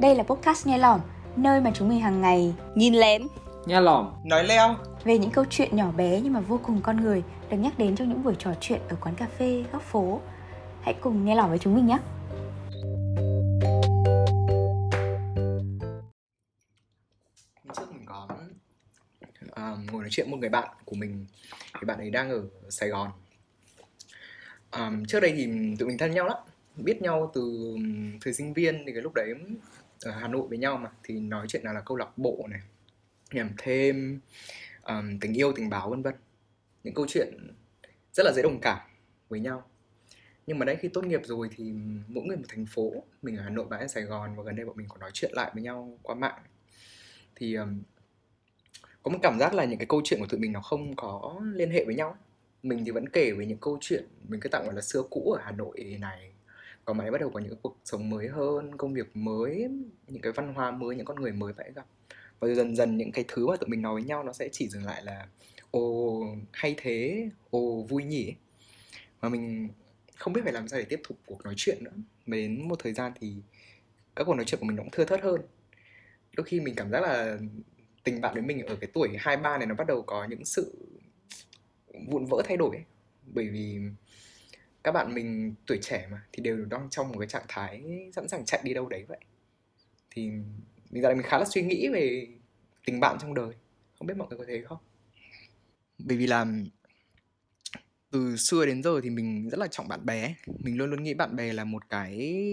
Đây là podcast Nghe Lỏm, nơi mà chúng mình hàng ngày nhìn lén, nghe lỏm, nói leo. về những câu chuyện nhỏ bé nhưng mà vô cùng con người được nhắc đến trong những buổi trò chuyện ở quán cà phê, góc phố. Hãy cùng nghe lỏm với chúng mình nhé! Trước mình có uh, ngồi nói chuyện một người bạn của mình. Thì bạn ấy đang ở Sài Gòn. Um, trước đây thì tụi mình thân nhau lắm. Biết nhau từ thời sinh viên thì cái lúc đấy ở Hà Nội với nhau mà. Thì nói chuyện nào là câu lạc bộ này nhằm thêm um, tình yêu tình báo vân vân. Những câu chuyện rất là dễ đồng cảm với nhau. Nhưng mà đấy khi tốt nghiệp rồi thì mỗi người một thành phố mình ở Hà Nội và ở Sài Gòn và gần đây bọn mình có nói chuyện lại với nhau qua mạng. Thì um, có một cảm giác là những cái câu chuyện của tụi mình nó không có liên hệ với nhau. Mình thì vẫn kể về những câu chuyện mình cứ tặng gọi là xưa cũ ở Hà Nội này còn máy bắt đầu có những cuộc sống mới hơn, công việc mới, những cái văn hóa mới, những con người mới phải gặp. Và dần dần những cái thứ mà tụi mình nói với nhau nó sẽ chỉ dừng lại là, ồ, hay thế, ồ, vui nhỉ? Mà mình không biết phải làm sao để tiếp tục cuộc nói chuyện nữa. Mà đến một thời gian thì các cuộc nói chuyện của mình cũng thưa thớt hơn. Đôi khi mình cảm giác là tình bạn với mình ở cái tuổi hai ba này nó bắt đầu có những sự vụn vỡ thay đổi ấy. bởi vì các bạn mình tuổi trẻ mà thì đều đang trong một cái trạng thái sẵn sàng chạy đi đâu đấy vậy. Thì mình giờ mình khá là suy nghĩ về tình bạn trong đời. Không biết mọi người có thấy không? Bởi vì là từ xưa đến giờ thì mình rất là trọng bạn bè. Mình luôn luôn nghĩ bạn bè là một cái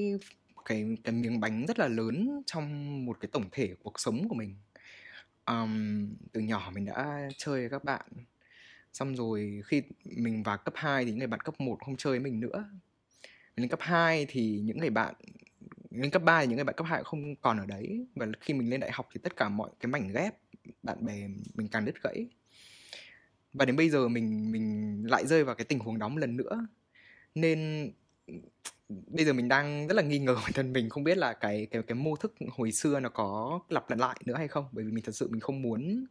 cái cái miếng bánh rất là lớn trong một cái tổng thể cuộc sống của mình. Um, từ nhỏ mình đã chơi với các bạn xong rồi khi mình vào cấp 2 thì những người bạn cấp 1 không chơi với mình nữa. Mình lên cấp 2 thì những người bạn, lên cấp 3 thì những người bạn cấp 2 không còn ở đấy. Và khi mình lên đại học thì tất cả mọi cái mảnh ghép bạn bè mình càng đứt gãy. Và đến bây giờ mình mình lại rơi vào cái tình huống đó một lần nữa. Nên bây giờ mình đang rất là nghi ngờ bản thân mình không biết là cái cái cái mô thức hồi xưa nó có lặp lại lại nữa hay không. Bởi vì mình thật sự mình không muốn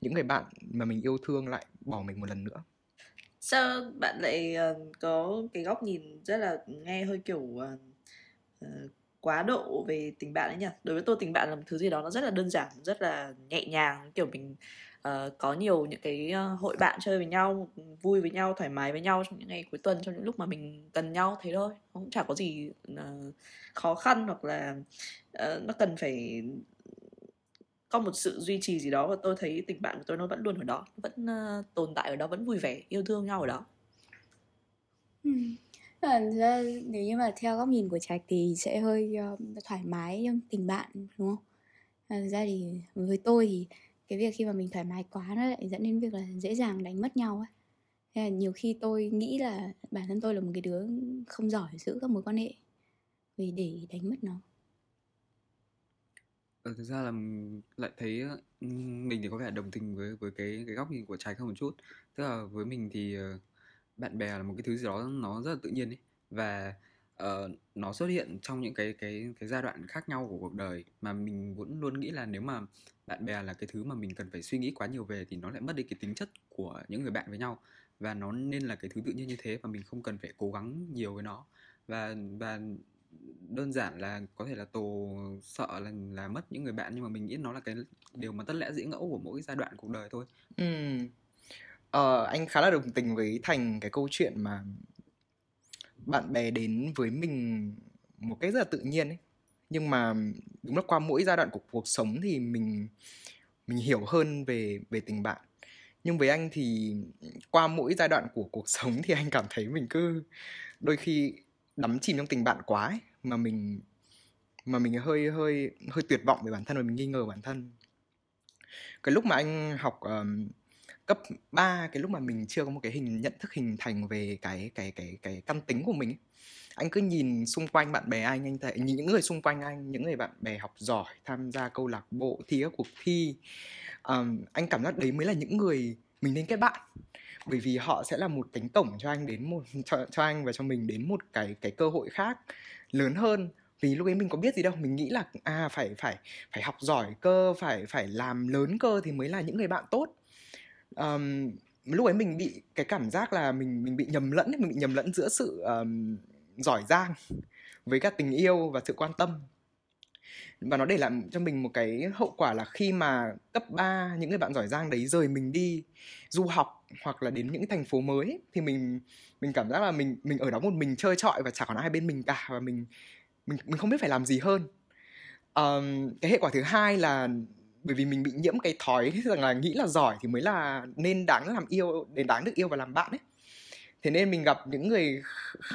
những người bạn mà mình yêu thương lại bỏ mình một lần nữa. Sao bạn lại uh, có cái góc nhìn rất là nghe hơi kiểu uh, uh, quá độ về tình bạn ấy nhỉ? Đối với tôi tình bạn là một thứ gì đó nó rất là đơn giản rất là nhẹ nhàng kiểu mình uh, có nhiều những cái ờ, hội bạn chơi với nhau vui với nhau thoải mái với nhau trong những ngày cuối tuần trong những lúc mà mình cần nhau thế thôi. Nó cũng chả có gì uh, khó khăn hoặc là uh, nó cần phải có một sự duy trì gì đó. Và tôi thấy tình bạn của tôi nó vẫn luôn ở đó vẫn uh, tồn tại ở đó vẫn vui vẻ yêu thương nhau ở đó. Ừ. À, ra nếu như mà theo góc nhìn của trạch thì sẽ hơi uh, thoải mái trong tình bạn đúng không? À, ra thì với tôi thì cái việc khi mà mình thoải mái quá nó lại dẫn đến việc là dễ dàng đánh mất nhau ấy Thế là nhiều khi tôi nghĩ là bản thân tôi là một cái đứa không giỏi giữ các mối quan hệ vì để đánh mất nó. Ờ, thực ra là lại thấy ờ, mình thì có vẻ đồng tình với với cái cái góc nhìn của trái không một chút. Tức là với mình thì ờ, bạn bè là một cái thứ gì đó nó rất là tự nhiên ấy. Và uh, nó xuất hiện trong những cái cái cái giai đoạn khác nhau của cuộc đời mà mình vẫn luôn nghĩ là nếu mà bạn bè là cái thứ mà mình cần phải suy nghĩ quá nhiều về thì nó lại mất đi cái tính chất của những người bạn với nhau và nó nên là cái thứ tự nhiên như thế và mình không cần phải cố gắng nhiều với nó và và đơn giản là có thể là tổ sợ là là mất những người bạn nhưng mà mình nghĩ nó là cái điều mà tất lẽ dĩ ngẫu của mỗi giai đoạn cuộc đời thôi. Ừ. Ờ, anh khá là đồng tình với thành cái câu chuyện mà bạn bè đến với mình một cách rất là tự nhiên ấy. Nhưng mà đúng là qua mỗi giai đoạn của cuộc sống thì mình mình hiểu hơn về về tình bạn. Nhưng với anh thì qua mỗi giai đoạn của cuộc sống thì anh cảm thấy mình cứ đôi khi đắm chìm trong tình bạn quá ấy, mà mình mà mình hơi hơi hơi tuyệt vọng về bản thân và mình nghi ngờ bản thân. Cái lúc mà anh học um, cấp 3 cái lúc mà mình chưa có một cái hình nhận thức hình thành về cái cái cái cái căn tính của mình ấy. anh cứ nhìn xung quanh bạn bè anh anh thấy nhìn những người xung quanh anh những người bạn bè học giỏi tham gia câu lạc bộ thi các cuộc thi um, anh cảm giác đấy mới là những người mình nên kết bạn. Bởi vì họ sẽ là một cánh cổng cho anh đến một cho, cho anh và cho mình đến một cái cái cơ hội khác lớn hơn. Vì lúc ấy mình có biết gì đâu mình nghĩ là à phải phải phải học giỏi cơ phải phải làm lớn cơ thì mới là những người bạn tốt um, lúc ấy mình bị cái cảm giác là mình mình bị nhầm lẫn mình bị nhầm lẫn giữa sự um, giỏi giang với cả tình yêu và sự quan tâm. Và nó để lại cho mình một cái hậu quả là khi mà cấp 3 những người bạn giỏi giang đấy rời mình đi du học hoặc là đến những thành phố mới thì mình mình cảm giác là mình mình ở đó một mình chơi trọi và chả còn ai bên mình cả và mình mình mình không biết phải làm gì hơn. Um, cái hệ quả thứ hai là bởi vì mình bị nhiễm cái thói rằng là nghĩ là giỏi thì mới là nên đáng làm yêu, để đáng được yêu và làm bạn ấy. Thế nên mình gặp những người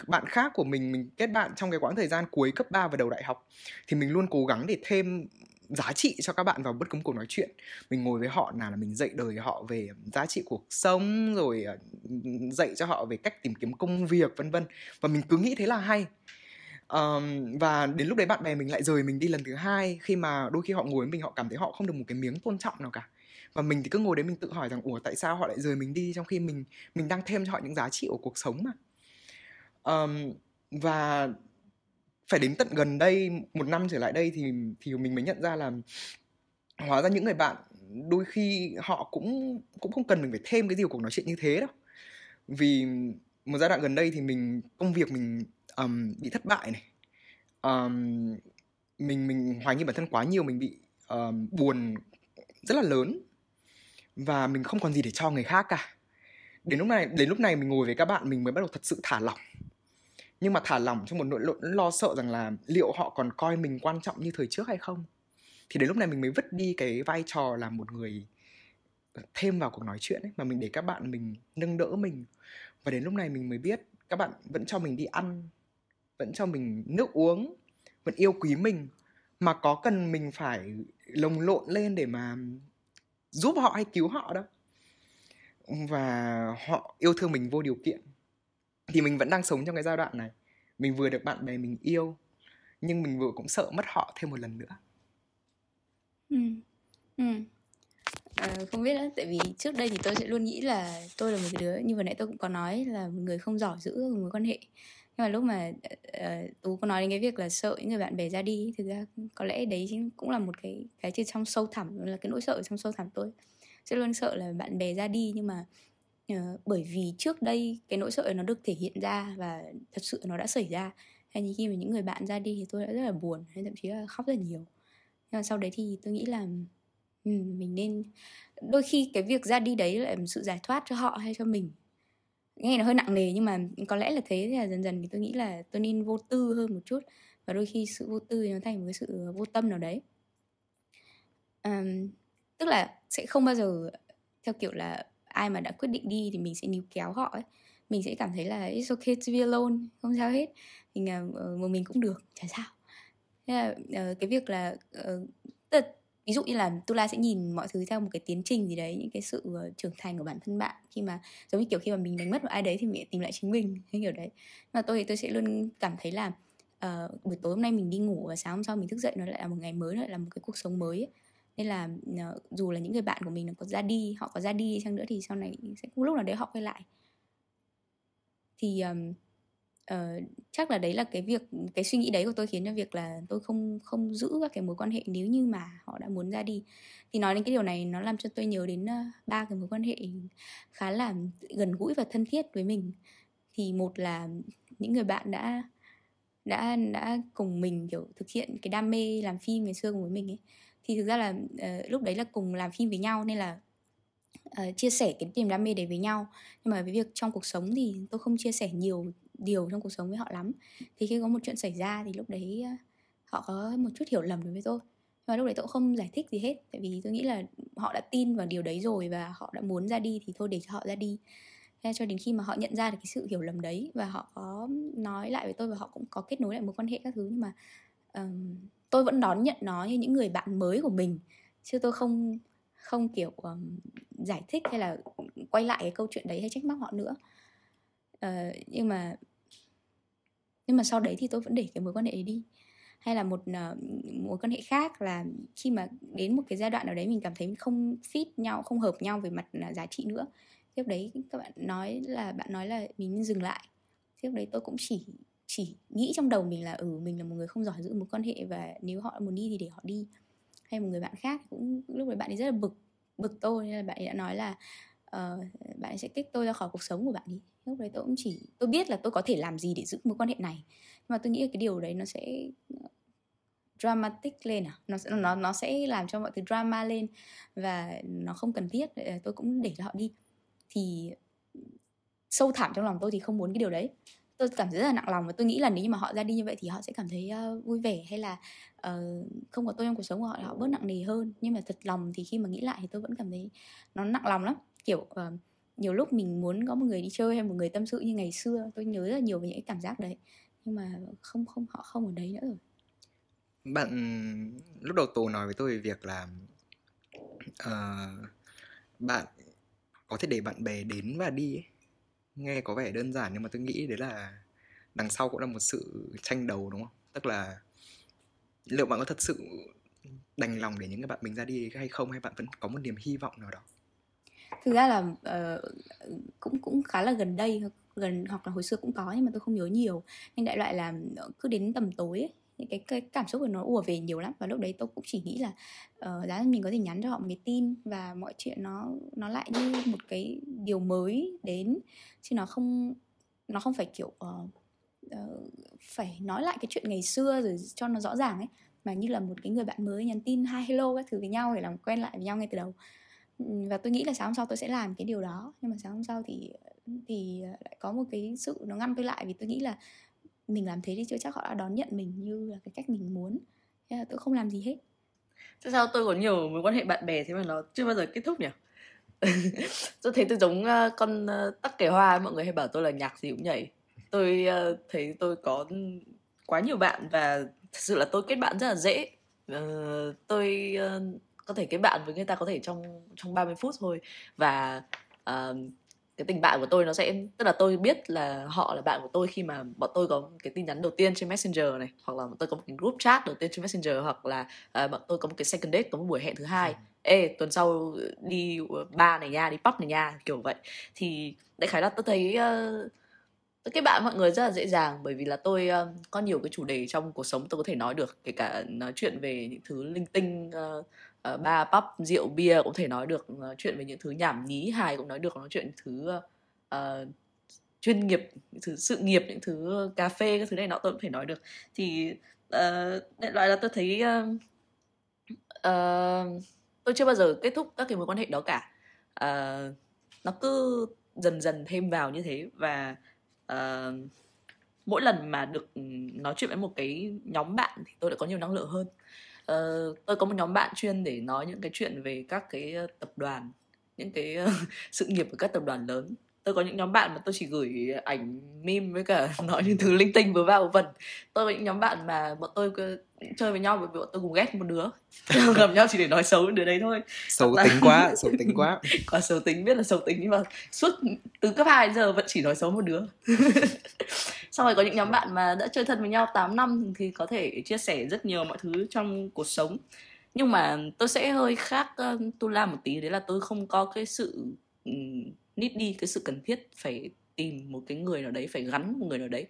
bạn khác của mình mình kết bạn trong cái quãng thời gian cuối cấp 3 và đầu đại học, thì mình luôn cố gắng để thêm giá trị cho các bạn vào bất cứ cuộc nói chuyện. Mình ngồi với họ, nào là mình dạy đời họ về giá trị cuộc sống, rồi ờ, dạy cho họ về cách tìm kiếm công việc, vân vân. Và mình cứ nghĩ thế là hay um, và đến lúc đấy bạn bè mình lại rời mình đi lần thứ hai khi mà đôi khi họ ngồi với mình họ cảm thấy họ không được một cái miếng tôn trọng nào cả. Và mình thì cứ ngồi đấy mình tự hỏi rằng ủa tại sao họ lại rời mình đi trong khi mình mình đang thêm cho họ những giá trị của cuộc sống mà? Um, và phải đến tận gần đây một năm trở lại đây thì thì mình mới nhận ra là hóa ra những người bạn đôi khi họ cũng cũng không cần mình phải thêm cái gì của cuộc nói chuyện như thế đâu. Vì một giai đoạn gần đây thì mình công việc mình um, bị thất bại này. Um, mình mình hoài nghi bản thân quá nhiều mình bị um, buồn rất là lớn. Và mình không còn gì để cho người khác cả. Đến lúc này đến lúc này mình ngồi với các bạn mình mới bắt đầu thật sự thả lỏng. Nhưng mà thả lỏng trong một nỗi lo, lo sợ rằng là liệu họ còn coi mình quan trọng như thời trước hay không? Thì đến lúc này mình mới vứt đi cái vai trò là một người ờ, thêm vào cuộc nói chuyện ấy mà mình để các bạn mình nâng đỡ mình và đến lúc này mình mới biết các bạn vẫn cho mình đi ăn, vẫn cho mình nước uống, vẫn yêu quý mình. Mà có cần mình phải lồng lộn lên để mà giúp họ hay cứu họ đâu. Và họ yêu thương mình vô điều kiện. Thì mình vẫn đang sống trong cái giai đoạn này. Mình vừa được bạn bè mình yêu, nhưng mình vừa cũng sợ mất họ thêm một lần nữa. Ừ. Ừ. À, không biết đó tại vì trước đây thì tôi sẽ luôn nghĩ là tôi là một cái đứa như vừa nãy tôi cũng có nói là một người không giỏi giữ mối quan hệ. Nhưng mà lúc mà uh, tú có nói đến cái việc là sợ những người bạn bè ra đi thực ra có lẽ đấy cũng là một cái cái trên trong sâu thẳm là cái nỗi sợ trong sâu thẳm tôi. Sẽ luôn sợ là bạn bè ra đi nhưng mà uh, bởi vì trước đây cái nỗi sợ nó được thể hiện ra và thật sự nó đã xảy ra. Hay như khi mà những người bạn ra đi thì tôi đã rất là buồn hay thậm chí là khóc rất là nhiều. Nhưng mà sau đấy thì tôi nghĩ là mình nên đôi khi cái việc ra đi đấy là một sự giải thoát cho họ hay cho mình. Nghe nó hơi nặng nề nhưng mà có lẽ là thế thì là dần dần thì tôi nghĩ là tôi nên vô tư hơn một chút. Và đôi khi sự vô tư nó thành một cái sự ờ, vô tâm nào đấy. Um, tức là sẽ không bao giờ theo kiểu là ai mà đã quyết định đi thì mình sẽ níu kéo họ ấy. Mình sẽ cảm thấy là it's okay to be alone không sao hết. Mình uh, một mình cũng được chả sao. Thế là uh, cái việc là uh, ví dụ như là Tula sẽ nhìn mọi thứ theo một cái tiến trình gì đấy những cái sự ờ, trưởng thành của bản thân bạn. Khi mà giống như kiểu khi mà mình đánh mất một ai đấy thì mình tìm lại chính mình hay kiểu đấy. Mà tôi thì tôi sẽ luôn cảm thấy là uh, buổi tối hôm nay mình đi ngủ và sáng hôm sau mình thức dậy nó lại là một ngày mới nó lại là một cái cuộc sống mới ấy. nên là uh, dù là những người bạn của mình nó có ra đi họ có ra đi chăng nữa thì sau này sẽ có lúc nào đấy họ quay lại. Thì um, uh, chắc là đấy là cái việc cái suy nghĩ đấy của tôi khiến cho việc là tôi không không giữ các cái mối quan hệ nếu như mà họ đã muốn ra đi. Thì nói đến cái điều này nó làm cho tôi nhớ đến ờ, ba uh, cái mối quan hệ khá là gần gũi và thân thiết với mình. Thì một là những người bạn đã đã đã cùng mình kiểu thực hiện cái đam mê làm phim ngày xưa cùng với mình ấy. Thì thực ra là uh, lúc đấy là cùng làm phim với nhau nên là uh, chia sẻ cái niềm đam mê đấy với nhau. Nhưng mà với việc trong cuộc sống thì tôi không chia sẻ nhiều điều trong cuộc sống với họ lắm. Thì khi có một chuyện xảy ra thì lúc đấy ờ, họ có một chút hiểu lầm đối với tôi. Nhưng mà lúc đấy tôi cũng không giải thích gì hết tại vì tôi nghĩ là họ đã tin vào điều đấy rồi và họ đã muốn ra đi thì thôi để cho họ ra đi. Thế cho đến khi mà họ nhận ra được cái sự hiểu lầm đấy và họ có nói lại với tôi và họ cũng có kết nối lại mối quan hệ các thứ nhưng mà um, tôi vẫn đón nhận nó như những người bạn mới của mình. Chứ tôi không không kiểu um, giải thích hay là quay lại cái câu chuyện đấy hay trách móc họ nữa uh, nhưng mà nhưng mà sau đấy thì tôi vẫn để cái mối quan hệ ấy đi. Hay là một uh, mối quan hệ khác là khi mà đến một cái giai đoạn nào đấy mình cảm thấy không fit nhau không hợp nhau về mặt uh, giá trị nữa tiếp đấy các bạn nói là bạn nói là mình nên dừng lại. Tiếp đấy tôi cũng chỉ chỉ nghĩ trong đầu mình là ừ mình là một người không giỏi giữ một quan hệ và nếu họ muốn đi thì để họ đi. Hay một người bạn khác cũng lúc đấy bạn ấy rất là bực bực tôi nên là bạn ấy đã nói là uh, bạn ấy sẽ kích tôi ra khỏi cuộc sống của bạn ấy lúc đấy tôi cũng chỉ tôi biết là tôi có thể làm gì để giữ mối quan hệ này. Nhưng mà tôi nghĩ là cái điều đấy nó sẽ ờ, dramatic lên à? Nó sẽ- nó nó sẽ làm cho mọi thứ drama lên và nó không cần thiết. Ờ, tôi cũng để cho họ đi. Thì sâu thẳm trong lòng tôi thì không muốn cái điều đấy. Tôi cảm thấy rất là nặng lòng và tôi nghĩ là nếu như mà họ ra đi như vậy thì họ sẽ cảm thấy uh, vui vẻ hay là uh, không có tôi trong cuộc sống của họ thì họ bớt nặng nề hơn. Nhưng mà thật lòng thì khi mà nghĩ lại thì tôi vẫn cảm thấy nó nặng lòng lắm. Kiểu uh, nhiều lúc mình muốn có một người đi chơi hay một người tâm sự như ngày xưa tôi nhớ rất là nhiều về những cái cảm giác đấy. Nhưng mà không không họ không ở đấy nữa rồi. Bạn lúc đầu tù nói với tôi về việc là uh, bạn có thể để bạn bè đến và đi ấy. nghe có vẻ đơn giản nhưng mà tôi nghĩ đấy là đằng sau cũng là một sự tranh đấu đúng không? Tức là liệu bạn có thật sự đành lòng để những cái bạn mình ra đi hay không hay bạn vẫn có một niềm hy vọng nào đó? Thực ra là uh, cũng cũng khá là gần đây gần hoặc là hồi xưa cũng có nhưng mà tôi không nhớ nhiều. Nhưng đại loại là cứ đến tầm tối ấy, những cái, cái cảm xúc của nó ùa về nhiều lắm. Và lúc đấy tôi cũng chỉ nghĩ là uh, giá mình có thể nhắn cho họ một cái tin và mọi chuyện nó nó lại như một cái điều mới đến. Chứ nó không nó không phải kiểu uh, uh, phải nói lại cái chuyện ngày xưa rồi cho nó rõ ràng ấy mà như là một cái người bạn mới nhắn tin hi hello các thứ với nhau để làm quen lại với nhau ngay từ đầu. Ừ, và tôi nghĩ là sáng hôm sau tôi sẽ làm cái điều đó nhưng mà sáng hôm sau thì thì lại có một cái sự nó ngăn tôi lại vì tôi nghĩ là mình làm thế thì chưa chắc họ đã đón nhận mình như là cái cách mình muốn thế là tôi không làm gì hết Tại sao tôi có nhiều mối quan hệ bạn bè thế mà nó chưa bao giờ kết thúc nhỉ? tôi thấy tôi giống ờ, con uh, tắc kè hoa mọi người hay bảo tôi là nhạc gì cũng nhảy. Tôi ờ, thấy tôi có quá nhiều bạn và thật sự là tôi kết bạn rất là dễ. Tôi có thể kết bạn với người ta có thể trong trong 30 phút thôi. Và ờ, cái tình bạn của tôi nó sẽ tức là tôi biết là họ là bạn của tôi khi mà bọn tôi có cái tin nhắn đầu tiên trên messenger này hoặc là bọn tôi có một cái group chat đầu tiên trên messenger hoặc là uh, bọn tôi có một cái second date có một buổi hẹn thứ hai. Ê tuần sau đi bar này nha đi pub này nha kiểu vậy. Thì đại khái là tôi thấy uh, tôi kết bạn mọi người rất là dễ dàng bởi vì là tôi uh, có nhiều cái chủ đề trong cuộc sống tôi có thể nói được kể cả nói chuyện về những thứ linh tinh uh, uh, ba pub rượu bia cũng thể nói được nói chuyện về những thứ nhảm nhí hài cũng nói được nói chuyện những thứ uh, chuyên nghiệp những thứ sự nghiệp những thứ cà phê các thứ này nọ tôi cũng thể nói được. Thì uh, loại là tôi thấy uh, uh, tôi chưa bao giờ kết thúc các cái mối quan hệ đó cả. Uh, nó cứ dần dần thêm vào như thế và uh, mỗi lần mà được ừ, nói chuyện với một cái nhóm bạn thì tôi đã có nhiều năng lượng hơn uh, tôi có một nhóm bạn chuyên để nói những cái chuyện về các cái tập đoàn những cái uh, sự nghiệp của các tập đoàn lớn. Tôi có những nhóm bạn mà tôi chỉ gửi ảnh meme với cả nói những thứ linh tinh vừa vào vần tôi có những nhóm bạn mà bọn tôi chơi với nhau bởi vì bọn tôi cùng ghét một đứa. Gặp nhau chỉ để nói xấu đứa đấy thôi. Xấu tính quá xấu tính quá. Quá xấu tính biết là xấu tính nhưng mà suốt từ cấp 2 đến giờ vẫn chỉ nói xấu một đứa xong rồi có những nhóm bạn mà đã chơi thân với nhau 8 năm thì có thể chia sẻ rất nhiều mọi thứ trong cuộc sống. Nhưng mà tôi sẽ hơi khác uh, làm một tí đấy là tôi không có cái sự um, đi cái sự cần thiết phải tìm một cái người nào đấy phải gắn một người nào đấy.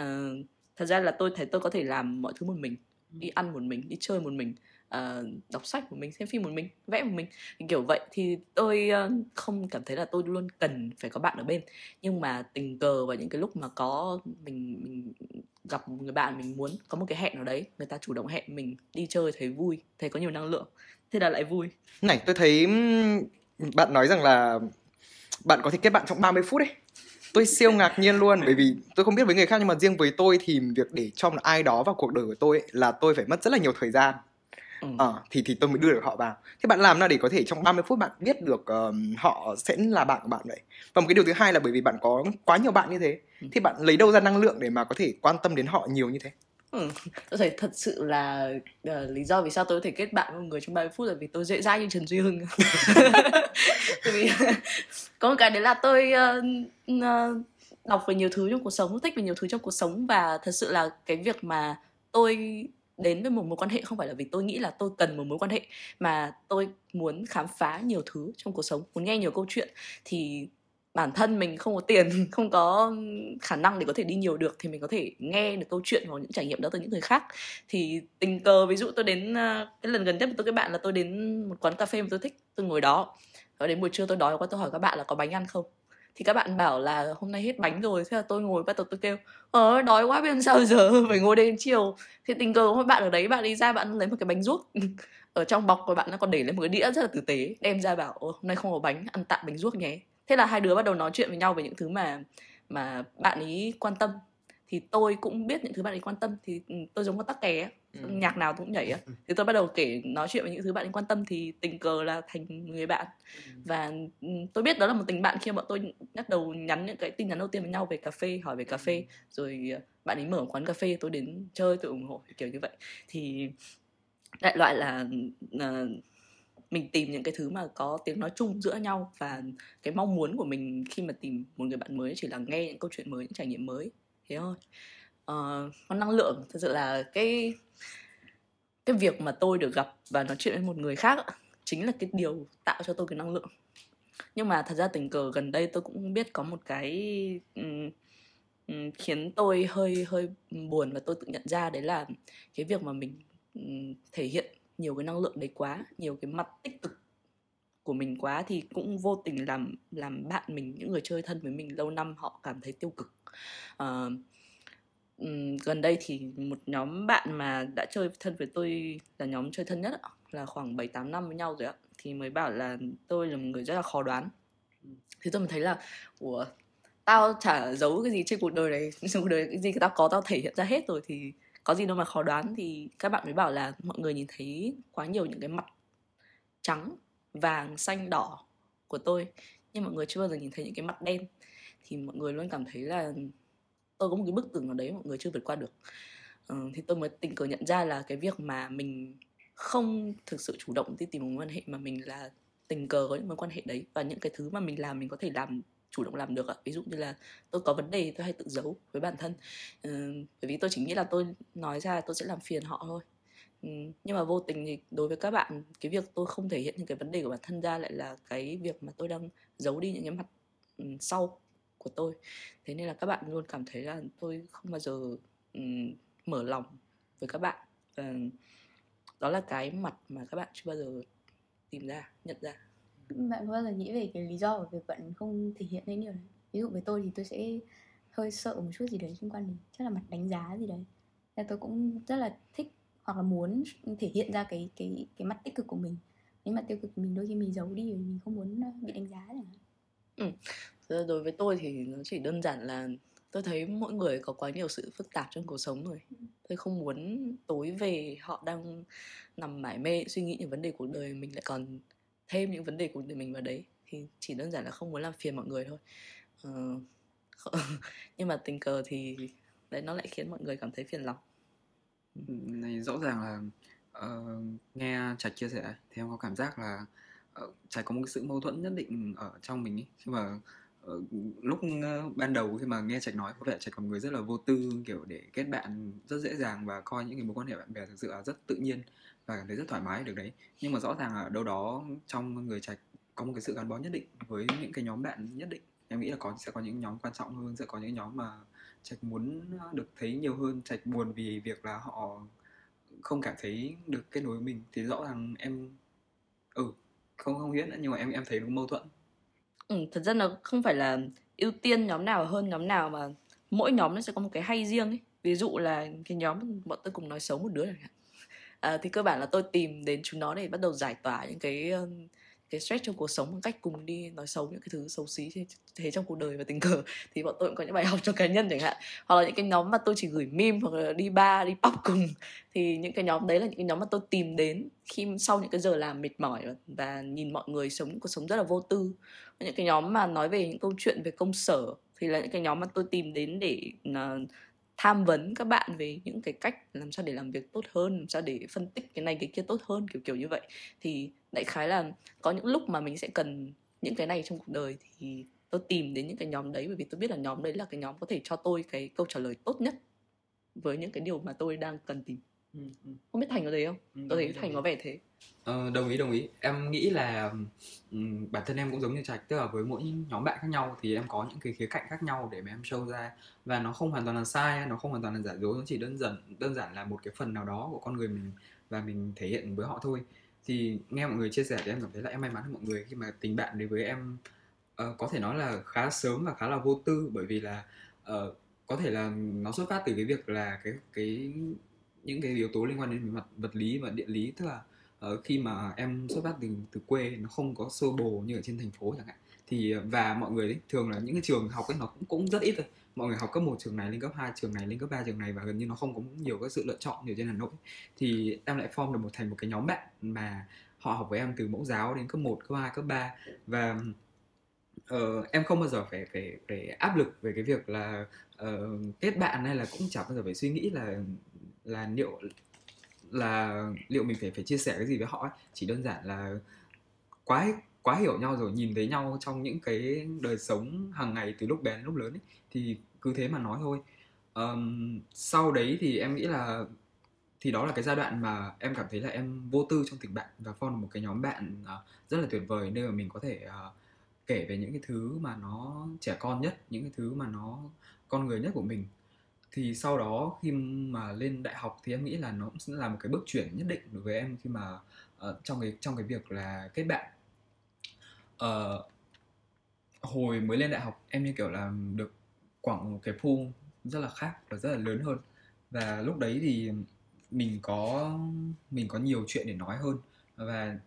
Uh, thật ra là tôi thấy tôi có thể làm mọi thứ một mình đi ăn một mình đi chơi một mình uh, đọc sách một mình xem phim một mình vẽ một mình. Kiểu vậy. Thì tôi uh, không cảm thấy là tôi luôn cần phải có bạn ở bên. Nhưng mà tình cờ và những cái lúc mà có mình mình gặp một người bạn mình muốn có một cái hẹn nào đấy người ta chủ động hẹn mình đi chơi thấy vui thấy có nhiều năng lượng thế là lại vui. Này tôi thấy bạn nói rằng là bạn có thể kết bạn trong 30 phút đấy tôi siêu ngạc nhiên luôn bởi vì tôi không biết với người khác nhưng mà riêng với tôi thì việc để cho một ai đó vào cuộc đời của tôi ấy, là tôi phải mất rất là nhiều thời gian ừ. à, thì thì tôi mới đưa được họ vào thế bạn làm nào để có thể trong 30 phút bạn biết được uh, họ sẽ là bạn của bạn vậy và một cái điều thứ hai là bởi vì bạn có quá nhiều bạn như thế ừ. thì bạn lấy đâu ra năng lượng để mà có thể quan tâm đến họ nhiều như thế Ừ. Tôi thấy thật sự là uh, lý do vì sao tôi có thể kết bạn với một người trong 30 phút là vì tôi dễ dãi như Trần Duy Hưng Tại vì có một cái đấy là tôi uh, uh, đọc về nhiều thứ trong cuộc sống, thích về nhiều thứ trong cuộc sống và thật sự là cái việc mà tôi đến với một mối quan hệ không phải là vì tôi nghĩ là tôi cần một mối quan hệ mà tôi muốn khám phá nhiều thứ trong cuộc sống, muốn nghe nhiều câu chuyện. Thì bản thân mình không có tiền không có khả năng để có thể đi nhiều được thì mình có thể nghe được câu chuyện hoặc những trải nghiệm đó từ những người khác. Thì tình cờ ví dụ tôi đến ờ, cái lần gần nhất tôi các bạn là tôi đến một quán cà phê mà tôi thích tôi ngồi đó. Và đến buổi trưa tôi đói quá tôi hỏi các bạn là có bánh ăn không? Thì các bạn bảo là hôm nay hết bánh rồi, thế là tôi ngồi bắt đầu tôi kêu ờ đói quá biết làm sao giờ? Phải ngồi đến chiều. Thì tình cờ có bạn ở đấy, bạn đi ra bạn lấy một cái bánh ruốc. Ở trong bọc của bạn nó còn để lên một cái đĩa rất là tử tế, đem ra bảo ờ, hôm nay không có bánh, ăn tạm bánh ruốc nhé. Thế là hai đứa bắt đầu nói chuyện với nhau về những thứ mà mà bạn ấy quan tâm. Thì tôi cũng biết những thứ bạn ấy quan tâm, thì ừ, tôi giống con tắc kè. Ừ. nhạc nào cũng nhảy á. Thì tôi bắt đầu kể nói chuyện về những thứ bạn ấy quan tâm thì tình cờ là thành người bạn. Và ừ, tôi biết đó là một tình bạn khi mà bọn tôi bắt đầu nhắn những cái tin nhắn đầu tiên với nhau về cà phê hỏi về cà phê. Rồi ờ, bạn ấy mở quán cà phê tôi đến chơi tôi ủng hộ kiểu như vậy. Thì đại loại là ờ, mình tìm những cái thứ mà có tiếng nói chung giữa nhau. Và cái mong muốn của mình khi mà tìm một người bạn mới chỉ là nghe những câu chuyện mới những trải nghiệm mới. Thế thôi Ờ, con còn năng lượng. Thật sự là cái cái việc mà tôi được gặp và nói chuyện với một người khác chính là cái điều tạo cho tôi cái năng lượng. Nhưng mà thật ra tình cờ gần đây tôi cũng biết có một cái um, khiến tôi hơi hơi buồn và tôi tự nhận ra đấy là cái việc mà mình um, thể hiện nhiều cái năng lượng đấy quá nhiều cái mặt tích cực của mình quá thì cũng vô tình làm làm bạn mình những người chơi thân với mình lâu năm họ cảm thấy tiêu cực. Uh, gần đây thì một nhóm bạn mà đã chơi thân với tôi là nhóm chơi thân nhất ạ, là khoảng 7 8 năm với nhau rồi ạ. Thì mới bảo là tôi là một người rất là khó đoán. Thì tôi mới thấy là của tao chả giấu cái gì trên cuộc đời này, trên cuộc đời cái gì tao có tao thể hiện ra hết rồi thì có gì đâu mà khó đoán. Thì các bạn mới bảo là mọi người nhìn thấy quá nhiều những cái mặt trắng, vàng, xanh, đỏ của tôi nhưng mọi người chưa bao giờ nhìn thấy những cái mặt đen. Thì mọi người luôn cảm thấy là tôi có một cái bức tường nào đấy mọi người chưa vượt qua được. Ừ, thì tôi mới tình cờ nhận ra là cái việc mà mình không thực sự chủ động đi tìm mối quan hệ mà mình là tình cờ có những mối quan hệ đấy. Và những cái thứ mà mình làm mình có thể làm chủ động làm được ạ. Ví dụ như là tôi có vấn đề tôi hay tự giấu với bản thân. Ừ, bởi vì tôi chỉ nghĩ là tôi nói ra tôi sẽ làm phiền họ thôi. Ừ, nhưng mà vô tình thì đối với các bạn cái việc tôi không thể hiện những cái vấn đề của bản thân ra lại là cái việc mà tôi đang giấu đi những cái mặt ừ, sau của tôi. Thế nên là các bạn luôn cảm thấy là tôi không bao giờ ừm, mở lòng với các bạn. Và đó là cái mặt mà các bạn chưa bao giờ tìm ra nhận ra. Bạn có bao giờ nghĩ về cái lý do của việc bạn không thể hiện những điều đấy? Ví dụ với tôi thì tôi sẽ hơi sợ một chút gì đấy liên quan đến chắc là mặt đánh giá gì đấy. Nên tôi cũng rất là thích hoặc là muốn thể hiện ra cái cái cái mặt tích cực của mình. Cái mặt tiêu cực của mình đôi khi mình giấu đi vì mình không muốn ờ, bị đánh giá chẳng hạn ra đối với tôi thì nó chỉ đơn giản là tôi thấy mỗi người có quá nhiều sự phức tạp trong cuộc sống rồi tôi không muốn tối về họ đang nằm mải mê suy nghĩ những vấn đề cuộc đời mình lại còn thêm những vấn đề cuộc đời mình vào đấy. Thì chỉ đơn giản là không muốn làm phiền mọi người thôi. Ờ, nhưng mà tình cờ thì đấy nó lại khiến mọi người cảm thấy phiền lòng. Ừ, này rõ ràng là uh, nghe Trạch chia sẻ thì em có cảm giác là uh, Trạch có một cái sự mâu thuẫn nhất định ở trong mình ấy. Khi mà Ờ, lúc ờ, ban đầu khi mà nghe Trạch nói, có vẻ Trạch là người rất là vô tư, kiểu, để kết bạn rất dễ dàng và coi những cái mối quan hệ bạn bè thực sự là rất tự nhiên và cảm thấy rất thoải mái được đấy. Nhưng mà rõ ràng là ở đâu đó trong người Trạch có một cái sự gắn bó nhất định với những cái nhóm bạn nhất định. Em nghĩ là có, sẽ có những nhóm quan trọng hơn, sẽ có những nhóm mà Trạch muốn ờ, được thấy nhiều hơn. Trạch buồn vì việc là họ không cảm thấy được kết nối với mình. Thì rõ ràng em ừ không không biết nữa, nhưng mà em em thấy nó mâu thuẫn ừ, thật ra nó không phải là ưu tiên nhóm nào hơn nhóm nào mà mỗi nhóm nó sẽ có một cái hay riêng ấy. Ví dụ là cái nhóm bọn tôi cùng nói xấu một đứa chẳng hạn. À, thì cơ bản là tôi tìm đến chúng nó để bắt đầu giải tỏa những cái ờ, cái stress trong cuộc sống bằng cách cùng đi nói xấu những cái thứ xấu xí thế, trong cuộc đời và tình cờ. Thì bọn tôi cũng có những bài học cho cá nhân chẳng hạn. Hoặc là những cái nhóm mà tôi chỉ gửi meme hoặc là đi bar đi pub cùng. Thì những cái nhóm đấy là những cái nhóm mà tôi tìm đến khi sau những cái giờ làm mệt mỏi và, và nhìn mọi người sống cuộc sống rất là vô tư những cái nhóm mà nói về những câu chuyện về công sở thì là những cái nhóm mà tôi tìm đến để uh, tham vấn các bạn về những cái cách làm sao để làm việc tốt hơn làm sao để phân tích cái này cái kia tốt hơn kiểu kiểu như vậy. Thì đại khái là có những lúc mà mình sẽ cần những cái này trong cuộc đời thì tôi tìm đến những cái nhóm đấy bởi vì tôi biết là nhóm đấy là cái nhóm có thể cho tôi cái câu trả lời tốt nhất với những cái điều mà tôi đang cần tìm. Ừ, ừ. không biết thành có thế không? Ừ, tôi thấy thành có vẻ thế Ờ, đồng ý đồng ý. Em nghĩ là ừm, bản thân em cũng giống như Trạch tức là với mỗi nhóm bạn khác nhau thì em có những cái khía cạnh khác nhau để mà em show ra và nó không hoàn toàn là sai nó không hoàn toàn là giả dối nó chỉ đơn giản đơn giản là một cái phần nào đó của con người mình và mình thể hiện với họ thôi. Thì nghe mọi người chia sẻ thì em cảm thấy là em may mắn hơn mọi người khi mà tình bạn đến với em ờ, có thể nói là khá sớm và khá là vô tư. Bởi vì là ờ, có thể là nó xuất phát từ cái việc là cái cái những cái yếu tố liên quan đến mặt vật lý và địa lý tức là Ờ, khi mà em xuất phát từ từ quê nó không có xô bồ như ở trên thành phố chẳng hạn thì ờ, và mọi người ấy, thường là những cái trường học ấy nó cũng cũng rất ít thôi. Mọi người học cấp một trường này lên cấp 2 trường này lên cấp 3 trường này và gần như nó không có nhiều các sự lựa chọn như ở trên Hà Nội. Thì em lại form được một thành một cái nhóm bạn mà họ học với em từ mẫu giáo đến cấp 1, cấp 2, cấp 3 và uh, em không bao giờ phải phải phải áp lực về cái việc là uh, kết bạn hay là cũng chẳng bao giờ phải suy nghĩ là là liệu là liệu mình phải phải chia sẻ cái gì với họ ấy. chỉ đơn giản là quá quá hiểu nhau rồi nhìn thấy nhau trong những cái đời sống hàng ngày từ lúc bé đến lúc lớn ấy thì cứ thế mà nói thôi um, sau đấy thì em nghĩ là thì đó là cái giai đoạn mà em cảm thấy là em vô tư trong tình bạn và form một cái nhóm bạn uh, rất là tuyệt vời nơi mà mình có thể uh, kể về những cái thứ mà nó trẻ con nhất những cái thứ mà nó con người nhất của mình thì sau đó khi mà lên đại học thì em nghĩ là nó cũng sẽ là một cái bước chuyển nhất định đối với em khi mà uh, trong cái trong cái việc là kết bạn. Uh, hồi mới lên đại học em như kiểu là được quảng một cái pool rất là khác và rất là lớn hơn. Và lúc đấy thì mình có mình có nhiều chuyện để nói hơn và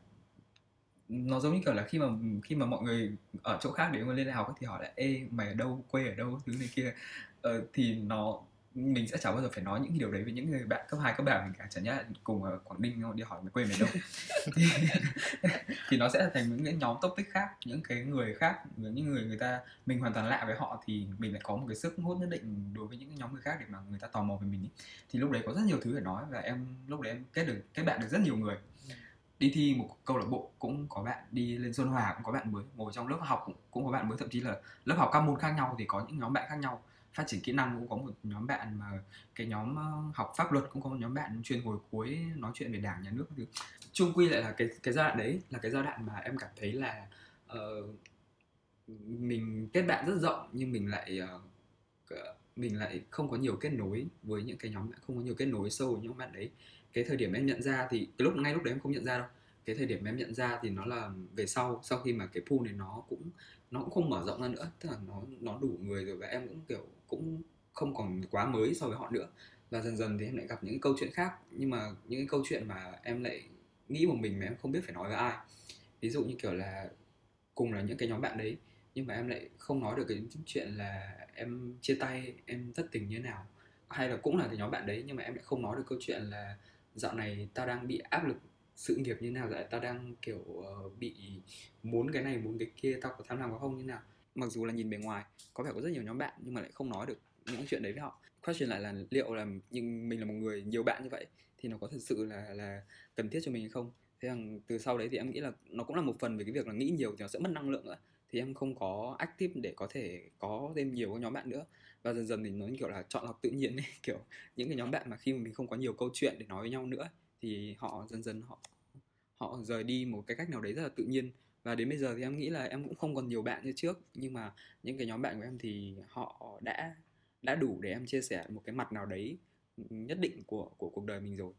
nó giống như kiểu là khi mà khi mà mọi người ở chỗ khác để mà lên đại học ấy, thì hỏi là ê mày ở đâu? Quê ở đâu? Thứ này kia. Ờ, thì nó mình sẽ chẳng bao giờ phải nói những điều đấy với những người bạn cấp 2, cấp 3 của mình cả. Chẳng nhẽ cùng ở Quảng Ninh đi hỏi mày quê mày đâu? Thì, thì nó sẽ thành những cái nhóm topic khác những cái người khác những người người ta mình hoàn toàn lạ với họ thì mình lại có một cái sức hút nhất định đối với những cái nhóm người khác để mà người ta tò mò về mình ý. thì lúc đấy có rất nhiều thứ để nói và em lúc đấy em kết được kết bạn được rất nhiều người. Đi thi một câu lạc bộ cũng có bạn đi lên Xuân Hòa cũng có bạn mới ngồi trong lớp học cũng, cũng có bạn mới. Thậm chí là lớp học các môn khác nhau thì có những nhóm bạn khác nhau phát triển kỹ năng cũng có một nhóm bạn mà cái nhóm ờ, học pháp luật cũng có một nhóm bạn chuyên hồi cuối nói chuyện về đảng nhà nước. Thứ chung quy lại là cái cái giai đoạn đấy là cái giai đoạn mà em cảm thấy là uh, mình kết bạn rất rộng nhưng mình lại uh, mình lại không có nhiều kết nối với những cái nhóm bạn không có nhiều kết nối sâu với những bạn đấy. Cái thời điểm em nhận ra thì cái lúc ngay lúc đấy em không nhận ra đâu. Cái thời điểm em nhận ra thì nó là về sau sau khi mà cái pool này nó cũng nó cũng không mở rộng ra nữa. Tức là nó nó đủ người rồi và em cũng kiểu cũng không còn quá mới so với họ nữa. Và dần dần thì em lại gặp những câu chuyện khác. Nhưng mà những cái câu chuyện mà em lại nghĩ một mình mà em không biết phải nói với ai. Ví dụ như kiểu là cùng là những cái nhóm bạn đấy, nhưng mà em lại không nói được cái chuyện là em chia tay, em thất tình như thế nào. Hay là cũng là cái nhóm bạn đấy, nhưng mà em lại không nói được câu chuyện là dạo này tao đang bị áp lực sự nghiệp như thế nào, dạo này tao đang kiểu ờ, bị muốn cái này, muốn cái kia, tao có tham lam có không như thế nào mặc dù là nhìn bề ngoài, có vẻ có rất nhiều nhóm bạn nhưng mà lại không nói được những chuyện đấy với họ. Question lại là liệu là nhưng mình là một người nhiều bạn như vậy thì nó có thật sự là là cần thiết cho mình hay không? Thế rằng từ sau đấy thì em nghĩ là nó cũng là một phần về cái việc là nghĩ nhiều thì nó sẽ mất năng lượng nữa thì em không có active để có thể có thêm nhiều các nhóm bạn nữa. Và dần dần thì nó kiểu là chọn lọc tự nhiên ấy, kiểu những cái nhóm bạn mà khi mà mình không có nhiều câu chuyện để nói với nhau nữa thì họ dần dần họ họ rời đi một cái cách nào đấy rất là tự nhiên và đến bây giờ thì em nghĩ là em cũng không còn nhiều bạn như trước nhưng mà những cái nhóm bạn của em thì họ đã đã đủ để em chia sẻ một cái mặt nào đấy nhất định của của cuộc đời mình rồi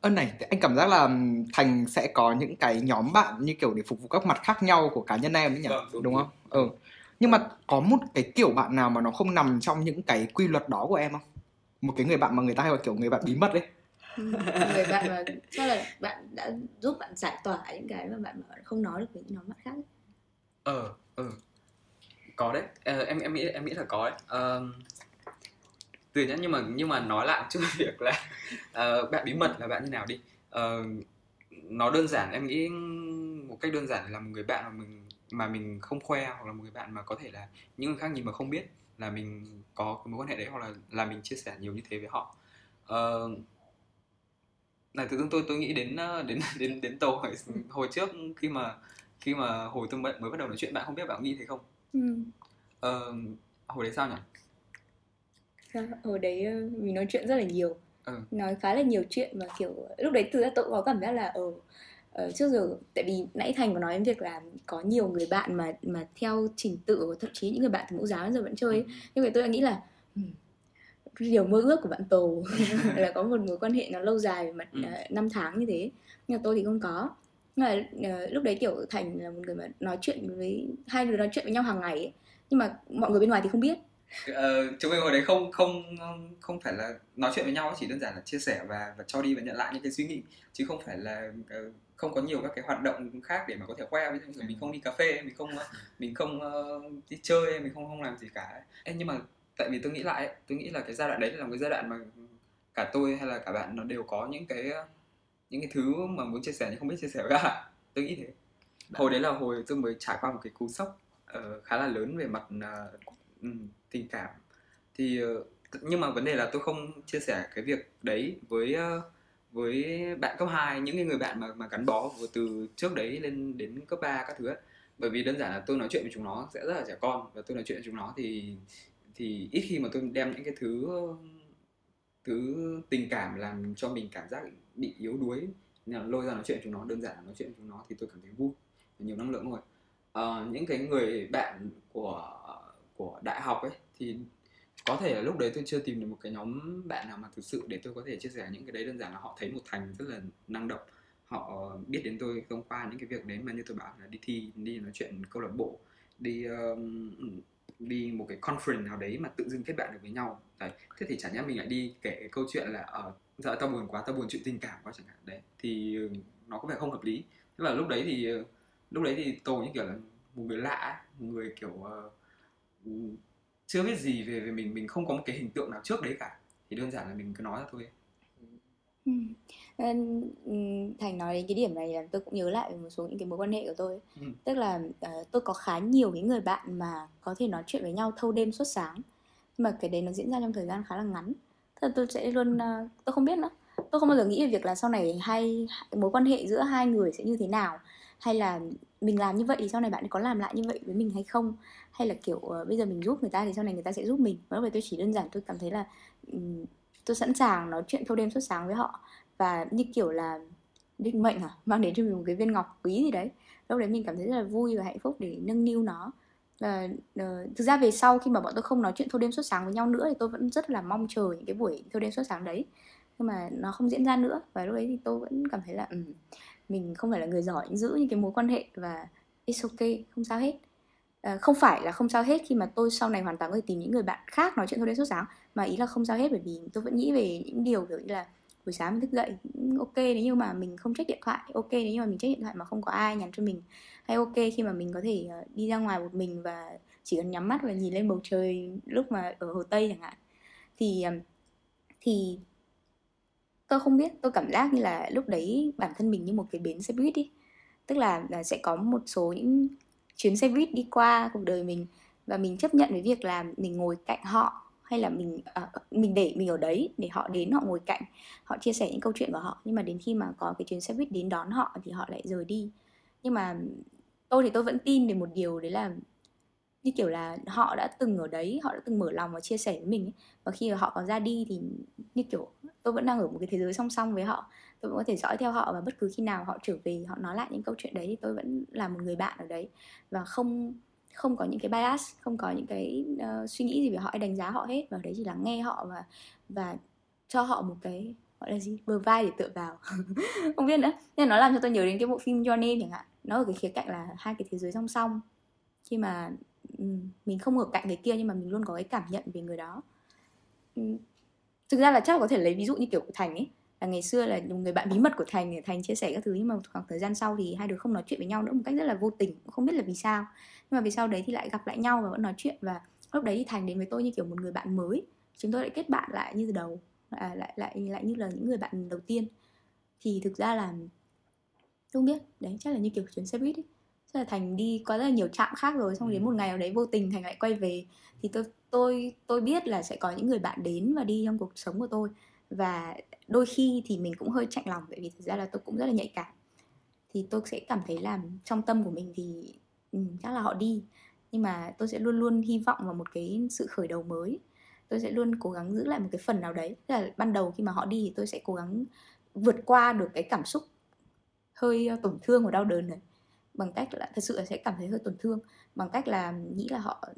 Ơn này, anh cảm giác là Thành sẽ có những cái nhóm bạn như kiểu để phục vụ các mặt khác nhau của cá nhân em ấy nhỉ? Vâng, đúng, đúng đúng. không? Ừ. Nhưng mà có một cái kiểu bạn nào mà nó không nằm trong những cái quy luật đó của em không? Một cái người bạn mà người ta hay gọi kiểu người bạn bí mật ấy. Người bạn mà chắc là bạn đã giúp bạn giải tỏa những cái mà bạn mà không nói được với những nhóm bạn khác ờ ờ có đấy. Ờ, em em nghĩ em nghĩ là có đấy Ờ, từ nhá nhưng mà nhưng mà nói lại chút việc là uh, bạn bí mật là bạn như nào đi. Uh, nó đơn giản em nghĩ một cách đơn giản là một người bạn mà mình mà mình không khoe hoặc là một người bạn mà có thể là những người khác nhìn mà không biết là mình có cái mối quan hệ đấy hoặc là là mình chia sẻ nhiều như thế với họ. Uh, này tự dưng tôi tôi nghĩ đến ờ, đến đến đến tôi hồi, hồi trước khi mà khi mà hồi tôi mới mới bắt đầu nói chuyện bạn không biết bạn nghĩ thế không Ừ. Ờ, hồi đấy sao nhỉ Sao? Hồi đấy ờ, mình nói chuyện rất là nhiều Ừ. Nói khá là nhiều chuyện mà kiểu Lúc đấy thực ra tôi cũng có cảm giác là ở ờ, trước giờ tại vì nãy Thành có nói đến việc là có nhiều người bạn mà mà theo trình tự thậm chí những người bạn từ mẫu giáo đến giờ vẫn chơi ấy. nhưng mà tôi đã nghĩ là ừ, điều mơ ước của bạn Tồ là có một mối quan hệ nó lâu dài về mặt Ừ. ờ, năm tháng như thế. Nhưng mà tôi thì không có. Nhưng mà uh, lúc đấy kiểu thành là một người mà nói chuyện với hai đứa nói chuyện với nhau hàng ngày ấy. nhưng mà mọi người bên ngoài thì không biết. Ờ, chúng mình hồi đấy không không không phải là nói chuyện với nhau chỉ đơn giản là chia sẻ và và cho đi và nhận lại những cái suy nghĩ. Chứ không phải là uh, không có nhiều các cái hoạt động khác để mà có thể khoe. Ví dụ mình không đi cà phê mình không mình không uh, đi chơi mình không không làm gì cả Ê, nhưng mà tại vì tôi nghĩ lại tôi nghĩ là cái giai đoạn đấy là một cái giai đoạn mà cả tôi hay là cả bạn nó đều có những cái những cái thứ mà muốn chia sẻ nhưng không biết chia sẻ với bạn tôi nghĩ thế. Hồi đấy là hồi tôi mới trải qua một cái cú sốc uh, khá là lớn về mặt uh, tình cảm. Thì uh, nhưng mà vấn đề là tôi không chia sẻ cái việc đấy với uh, với bạn cấp 2 những cái người bạn mà mà gắn bó từ trước đấy lên đến cấp 3 các thứ ấy. bởi vì đơn giản là tôi nói chuyện với chúng nó sẽ rất là trẻ con và tôi nói chuyện với chúng nó thì thì ít khi mà tôi đem những cái thứ thứ tình cảm làm cho mình cảm giác bị yếu đuối nên là lôi ra nói chuyện chúng nó đơn giản là nói chuyện chúng nó thì tôi cảm thấy vui và nhiều năng lượng rồi à, ờ, những cái người bạn của của đại học ấy thì có thể là lúc đấy tôi chưa tìm được một cái nhóm bạn nào mà thực sự để tôi có thể chia sẻ những cái đấy đơn giản là họ thấy một thành rất là năng động. Họ biết đến tôi thông qua những cái việc đấy mà như tôi bảo là đi thi đi nói chuyện câu lạc bộ đi uh, đi một cái conference nào đấy mà tự dưng kết bạn được với nhau. Đấy thế thì chẳng nhẽ mình lại đi kể cái câu chuyện là ở giờ tao buồn quá tao buồn chuyện tình cảm quá chẳng hạn. Đấy thì ừ, nó có vẻ không hợp lý. Tức là lúc đấy thì ờ, lúc đấy thì tôi như kiểu là một người lạ một người kiểu uh, chưa biết gì về về mình mình không có một cái hình tượng nào trước đấy cả. Thì đơn giản là mình cứ nói ra thôi thành nói đến cái điểm này là tôi cũng nhớ lại một số những cái mối quan hệ của tôi ừ. tức là uh, tôi có khá nhiều cái người bạn mà có thể nói chuyện với nhau thâu đêm suốt sáng nhưng mà cái đấy nó diễn ra trong thời gian khá là ngắn. Tức là tôi sẽ luôn uh, tôi không biết nữa. Tôi không bao giờ nghĩ về việc là sau này hai mối quan hệ giữa hai người sẽ như thế nào hay là mình làm như vậy thì sau này bạn có làm lại như vậy với mình hay không? Hay là kiểu uh, bây giờ mình giúp người ta thì sau này người ta sẽ giúp mình? Và lúc đấy tôi chỉ đơn giản tôi cảm thấy là um, tôi sẵn sàng nói chuyện thâu đêm suốt sáng với họ. Và như kiểu là định mệnh à mang đến cho mình một cái viên ngọc quý gì đấy. Lúc đấy mình cảm thấy rất là vui và hạnh phúc để nâng niu nó. Và uh, thực ra về sau khi mà bọn tôi không nói chuyện thâu đêm suốt sáng với nhau nữa thì tôi vẫn rất là mong chờ những cái buổi thâu đêm suốt sáng đấy. Nhưng mà nó không diễn ra nữa. Và lúc đấy thì tôi vẫn cảm thấy là um, mình không phải là người giỏi giữ những cái mối quan hệ và it's okay không sao hết. Ờ, không phải là không sao hết khi mà tôi sau này hoàn toàn có thể tìm những người bạn khác nói chuyện thôi đến suốt sáng, mà ý là không sao hết bởi vì tôi vẫn nghĩ về những điều kiểu như là buổi sáng mình thức dậy ok nếu như mà mình không check điện thoại, ok nếu như mà mình check điện thoại mà không có ai nhắn cho mình, hay ok khi mà mình có thể ờ, đi ra ngoài một mình và chỉ cần nhắm mắt và nhìn lên bầu trời lúc mà ở hồ tây chẳng hạn. Thì thì tôi không biết, tôi cảm giác như là lúc đấy bản thân mình như một cái bến xe buýt đi, tức là sẽ có một số những chuyến xe buýt đi qua cuộc đời mình và mình chấp nhận với việc là mình ngồi cạnh họ hay là mình uh, mình để mình ở đấy để họ đến họ ngồi cạnh họ chia sẻ những câu chuyện của họ. Nhưng mà đến khi mà có cái chuyến xe buýt đến đón họ thì họ lại rời đi. Nhưng mà tôi thì tôi vẫn tin về một điều đấy là như kiểu là họ đã từng ở đấy họ đã từng mở lòng và chia sẻ với mình ấy. và khi họ có ra đi thì như kiểu tôi vẫn đang ở một cái thế giới song song với họ tôi vẫn có thể dõi theo họ và bất cứ khi nào họ trở về họ nói lại những câu chuyện đấy thì tôi vẫn là một người bạn ở đấy. Và không không có những cái bias không có những cái uh, suy nghĩ gì về họ hay đánh giá họ hết. Và đấy chỉ là nghe họ và và cho họ một cái gọi là gì bờ vai để tựa vào. Không biết nữa. Nên nó làm cho tôi nhớ đến cái bộ phim Your Name chẳng hạn. Nó ở cái khía cạnh là hai cái thế giới song song. Khi mà ừ, mình không ở cạnh cái kia nhưng mà mình luôn có cái cảm nhận về người đó. Ừ. Thực ra là chắc là có thể lấy ví dụ như kiểu của thành ấy là ngày xưa là một người bạn bí mật của thành để thành chia sẻ các thứ nhưng mà khoảng thời gian sau thì hai đứa không nói chuyện với nhau nữa một cách rất là vô tình không biết là vì sao. Nhưng mà vì sau đấy thì lại gặp lại nhau và vẫn nói chuyện và lúc đấy thì thành đến với tôi như kiểu một người bạn mới. Chúng tôi lại kết bạn lại như từ đầu à, lại lại lại như là những người bạn đầu tiên. Thì thực ra là không biết đấy chắc là như kiểu chuyến xe buýt ấy. Chắc là thành đi có rất là nhiều trạm khác rồi xong đến một ngày nào đấy vô tình thành lại quay về. Thì tôi tôi tôi biết là sẽ có những người bạn đến và đi trong cuộc sống của tôi và đôi khi thì mình cũng hơi chạnh lòng bởi vì thực ra là tôi cũng rất là nhạy cảm. Thì tôi sẽ cảm thấy là trong tâm của mình thì ừ, chắc là họ đi. Nhưng mà tôi sẽ luôn luôn hy vọng vào một cái sự khởi đầu mới. Tôi sẽ luôn cố gắng giữ lại một cái phần nào đấy. Tức là ban đầu khi mà họ đi thì tôi sẽ cố gắng vượt qua được cái cảm xúc hơi ờ, tổn thương và đau đớn này. Bằng cách là thật sự là sẽ cảm thấy hơi tổn thương. Bằng cách là nghĩ là họ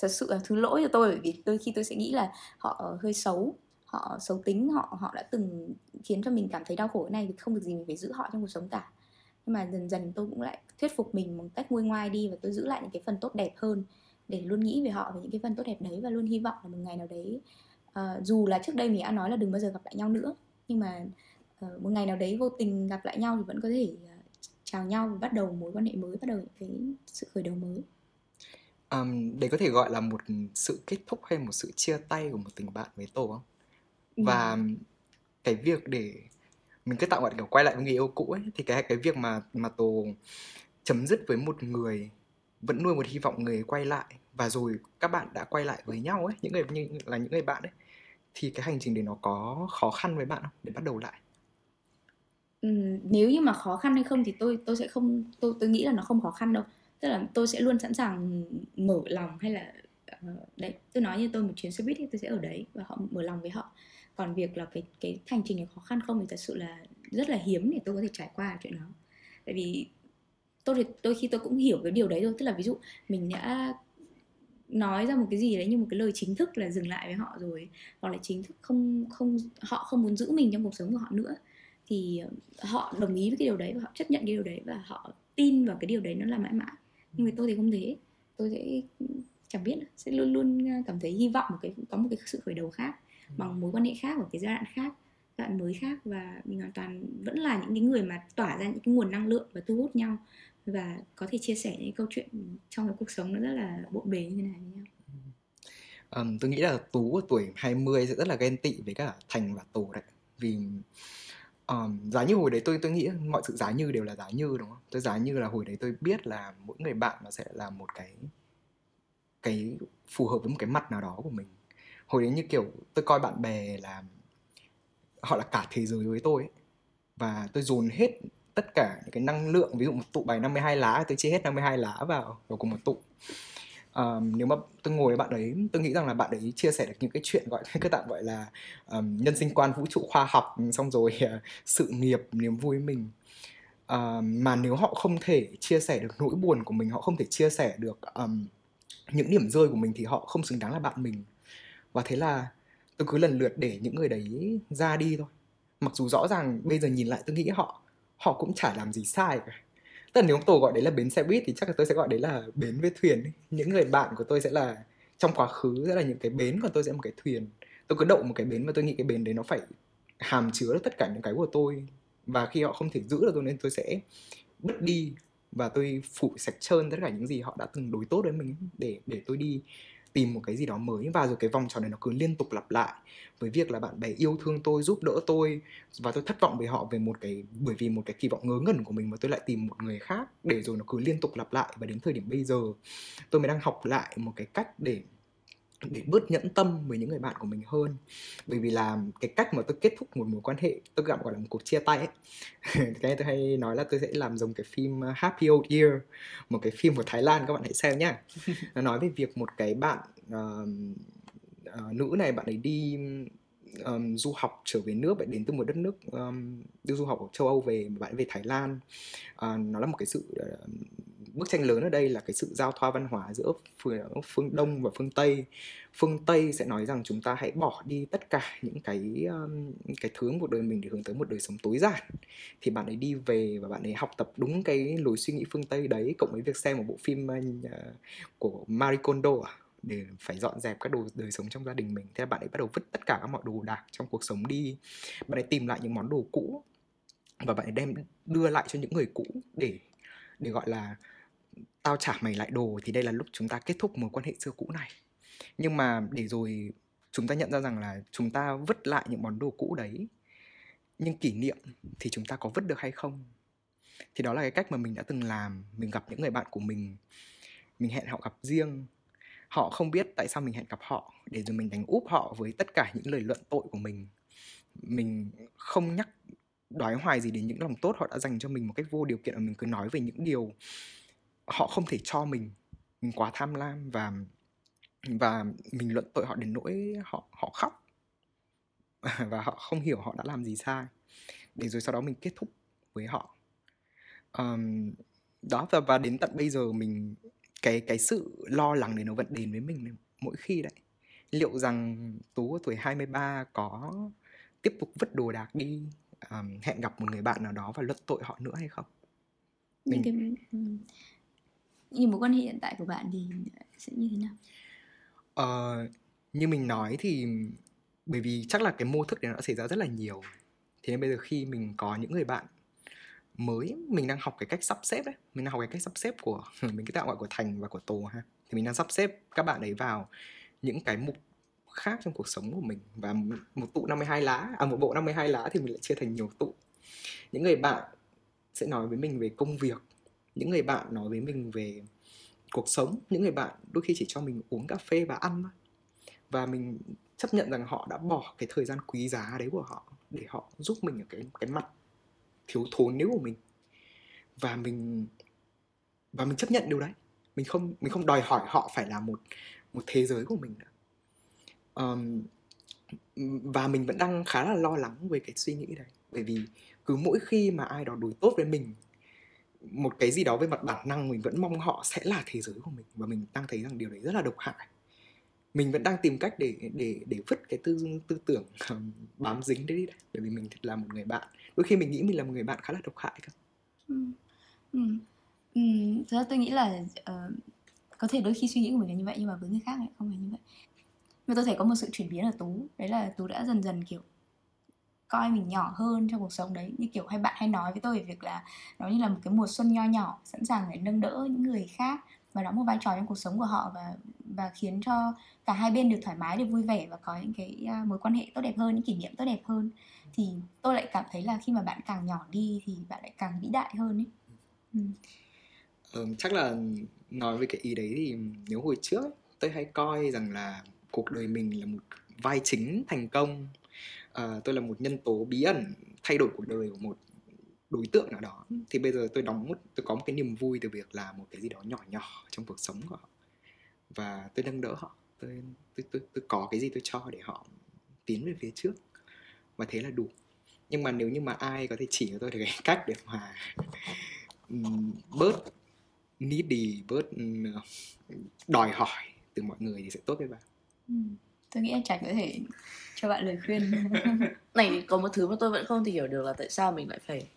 thật sự là thứ lỗi cho tôi bởi vì đôi khi tôi sẽ nghĩ là họ ờ, hơi xấu họ xấu tính họ họ đã từng khiến cho mình cảm thấy đau khổ cái này thì không được gì mình phải giữ họ trong cuộc sống cả. Nhưng mà dần dần tôi cũng lại thuyết phục mình một cách nguôi ngoai đi và tôi giữ lại những cái phần tốt đẹp hơn để luôn nghĩ về họ về những cái phần tốt đẹp đấy và luôn hy vọng là một ngày nào đấy uh, dù là trước đây mình đã nói là đừng bao giờ gặp lại nhau nữa nhưng mà uh, một ngày nào đấy vô tình gặp lại nhau thì vẫn có thể uh, chào nhau và bắt đầu mối quan hệ mới bắt đầu những cái sự khởi đầu mới. Um, đấy có thể gọi là một sự kết thúc hay một sự chia tay của một tình bạn với tổ không? Ừ. và cái việc để mình cứ tạo gọi kiểu quay lại với người yêu cũ ấy thì cái cái việc mà mà tổ chấm dứt với một người vẫn nuôi một hy vọng người quay lại và rồi các bạn đã quay lại với nhau ấy những người như là những người bạn ấy thì cái hành trình đấy nó có khó khăn với bạn không? Để bắt đầu lại. Ừ, nếu như mà khó khăn hay không thì tôi tôi sẽ không tôi tôi nghĩ là nó không khó khăn đâu. Tức là tôi sẽ luôn sẵn sàng mở lòng hay là ờ, đấy tôi nói như tôi một chuyến xe buýt thì tôi sẽ ở đấy và họ mở lòng với họ còn việc là cái cái hành trình này khó khăn không thì thật sự là rất là hiếm để tôi có thể trải qua chuyện đó. Tại vì tôi thì, đôi khi tôi cũng hiểu cái điều đấy thôi. Tức là ví dụ mình đã nói ra một cái gì đấy như một cái lời chính thức là dừng lại với họ rồi, hoặc là chính thức không không, họ không muốn giữ mình trong cuộc sống của họ nữa, thì ờ, họ đồng ý với cái điều đấy và họ chấp nhận cái điều đấy và họ tin vào cái điều đấy nó là mãi mãi. Nhưng mà tôi thì không thế. Tôi sẽ ừ, chẳng biết, sẽ luôn luôn ờ, cảm thấy hy vọng một cái, có một cái sự khởi đầu khác bằng mối quan hệ khác ở cái giai đoạn khác giai đoạn mới khác và mình hoàn toàn vẫn là những cái người mà tỏa ra những cái nguồn năng lượng và thu hút nhau và có thể chia sẻ những câu chuyện trong cái cuộc sống nó rất là bộn bề như thế này với nhau um, tôi nghĩ là tú ở tuổi 20 sẽ rất là ghen tị với cả thành và tổ đấy. Vì um, giá như hồi đấy tôi tôi nghĩ mọi sự giá như đều là giá như đúng không? Tôi giá như là hồi đấy tôi biết là mỗi người bạn nó sẽ là một cái cái phù hợp với một cái mặt nào đó của mình hồi đấy như kiểu tôi coi bạn bè là họ là cả thế giới với tôi ấy. và tôi dồn hết tất cả những cái năng lượng ví dụ một tụ bài 52 lá tôi chia hết 52 lá vào vào cùng một tụ. Um, nếu mà tôi ngồi với bạn ấy tôi nghĩ rằng là bạn ấy chia sẻ được những cái chuyện gọi cái tạm gọi là um, nhân sinh quan vũ trụ khoa học xong rồi uh, sự nghiệp niềm vui mình. Uh, mà nếu họ không thể chia sẻ được nỗi buồn của mình họ không thể chia sẻ được um, những điểm rơi của mình thì họ không xứng đáng là bạn mình và thế là tôi cứ lần lượt để những người đấy ra đi thôi. Mặc dù rõ ràng bây giờ nhìn lại tôi nghĩ họ họ cũng chả làm gì sai cả. Tức là nếu tổ gọi đấy là bến xe buýt thì chắc là tôi sẽ gọi đấy là bến với thuyền ấy. những người bạn của tôi sẽ là, trong quá khứ sẽ là những cái bến còn tôi sẽ một cái thuyền. Tôi cứ đậu một cái bến và tôi nghĩ cái bến đấy nó phải hàm chứa được tất cả những cái của tôi. Và khi họ không thể giữ được tôi nên tôi sẽ bứt đi và tôi phủ sạch trơn tất cả những gì họ đã từng đối tốt với mình để để tôi đi tìm một cái gì đó mới và rồi cái vòng tròn này nó cứ liên tục lặp lại. Với việc là bạn bè yêu thương tôi, giúp đỡ tôi và tôi thất vọng với họ về một cái, bởi vì một cái kỳ vọng ngớ ngẩn của mình mà tôi lại tìm một người khác để rồi nó cứ liên tục lặp lại. Và đến thời điểm bây giờ, tôi mới đang học lại một cái cách để để bớt nhẫn tâm với những người bạn của mình hơn. Bởi vì là cái cách mà tôi kết thúc một mối quan hệ tôi gặp gọi là một cuộc chia tay ấy cái tôi hay nói là tôi sẽ làm giống cái phim uh, Happy Old Year một cái phim của Thái Lan các bạn hãy xem nhá. Nó nói về việc một cái bạn uh, uh, nữ này bạn ấy đi um, du học trở về nước bạn đến từ một đất nước um, đi du học ở châu Âu về bạn về Thái Lan. Uh, nó là một cái sự uh, bức tranh lớn ở đây là cái sự giao thoa văn hóa giữa phương, phương Đông và phương Tây. Phương Tây sẽ nói rằng chúng ta hãy bỏ đi tất cả những cái um, cái thứ một đời mình để hướng tới một đời sống tối giản. Thì bạn ấy đi về và bạn ấy học tập đúng cái lối suy nghĩ phương Tây đấy cộng với việc xem một bộ phim uh, của Marie Kondo à để phải dọn dẹp các đồ đời sống trong gia đình mình thế là bạn ấy bắt đầu vứt tất cả các mọi đồ đạc trong cuộc sống đi bạn ấy tìm lại những món đồ cũ và bạn ấy đem đưa lại cho những người cũ để để gọi là tao trả mày lại đồ thì đây là lúc chúng ta kết thúc mối quan hệ xưa cũ này. Nhưng mà để rồi chúng ta nhận ra rằng là chúng ta vứt lại những món đồ cũ đấy, nhưng kỷ niệm thì chúng ta có vứt được hay không? Thì đó là cái cách mà mình đã từng làm, mình gặp những người bạn của mình mình hẹn họ gặp riêng. Họ không biết tại sao mình hẹn gặp họ, để rồi mình đánh úp họ với tất cả những lời luận tội của mình. Mình không nhắc đoái hoài gì đến những lòng tốt họ đã dành cho mình một cách vô điều kiện và mình cứ nói về những điều họ không thể cho mình mình quá tham lam và và mình luận tội họ đến nỗi họ họ khóc. Và họ không hiểu họ đã làm gì sai. Để rồi sau đó mình kết thúc với họ. Um, đó và và đến tận bây giờ mình cái cái sự lo lắng đấy nó vẫn đến với mình mỗi khi đấy. Liệu rằng tú ở tuổi 23 có tiếp tục vứt đồ đạc đi um, hẹn gặp một người bạn nào đó và luận tội họ nữa hay không? Những Mình- cái như mối quan hệ hiện tại của bạn thì sẽ như thế nào? Ờ, như mình nói thì bởi vì chắc là cái mô thức này nó đã xảy ra rất là nhiều. Thế nên bây giờ khi mình có những người bạn mới mình đang học cái cách sắp xếp đấy. Mình đang học cái cách sắp xếp của mình cái tạo gọi của thành và của tổ ha. Thì mình đang sắp xếp các bạn ấy vào những cái mục khác trong cuộc sống của mình. Và một tụ 52 lá à một bộ 52 lá thì mình lại chia thành nhiều tụ. Những người bạn sẽ nói với mình về công việc những người bạn nói với mình về cuộc sống những người bạn đôi khi chỉ cho mình uống cà phê và ăn thôi. Và mình chấp nhận rằng họ đã bỏ cái thời gian quý giá đấy của họ để họ giúp mình ở cái cái mặt thiếu thốn nếu của mình. Và mình và mình chấp nhận điều đấy. Mình không mình không đòi hỏi họ phải là một một thế giới của mình nữa. Um, và mình vẫn đang khá là lo lắng về cái suy nghĩ đấy. Bởi vì cứ mỗi khi mà ai đó đối tốt với mình một cái gì đó về mặt bản năng mình vẫn mong họ sẽ là thế giới của mình và mình đang thấy rằng điều đấy rất là độc hại mình vẫn đang tìm cách để để để vứt cái tư tư tưởng um, bám dính đấy đi đấy bởi vì mình thật là một người bạn đôi khi mình nghĩ mình là một người bạn khá là độc hại cơ ừ. Ừ. Ừ. thật ra tôi nghĩ là uh, có thể đôi khi suy nghĩ của mình là như vậy nhưng mà với người khác lại không phải như vậy nhưng tôi thấy có một sự chuyển biến ở tú đấy là tú đã dần dần kiểu coi mình nhỏ hơn trong cuộc sống đấy. Như kiểu hay bạn hay nói với tôi về việc là nó như là một cái mùa xuân nho nhỏ sẵn sàng để nâng đỡ những người khác và đóng một vai trò trong cuộc sống của họ và và khiến cho cả hai bên được thoải mái được vui vẻ và có những cái à, mối quan hệ tốt đẹp hơn những kỷ niệm tốt đẹp hơn. Thì tôi lại cảm thấy là khi mà bạn càng nhỏ đi thì bạn lại càng vĩ đại hơn ấy. Ừ. Ừ, chắc là nói về cái ý đấy thì nếu hồi trước tôi hay coi rằng là cuộc đời mình là một vai chính thành công Ờ, tôi là một nhân tố bí ẩn thay đổi cuộc đời của một đối tượng nào đó. Thì bây giờ tôi đóng một tôi có một cái niềm vui từ việc là một cái gì đó nhỏ nhỏ trong cuộc sống của họ. Và tôi nâng đỡ họ. Tôi tôi tôi, tôi có cái gì tôi cho để họ tiến về phía trước. Và thế là đủ. Nhưng mà nếu như mà ai có thể chỉ cho tôi được cái cách để mà bớt needy bớt đòi hỏi từ mọi người thì sẽ tốt với bạn. Ừ tôi nghĩ anh trạch có thể cho bạn lời khuyên. Này có một thứ mà tôi vẫn không thể hiểu được là tại sao mình lại phải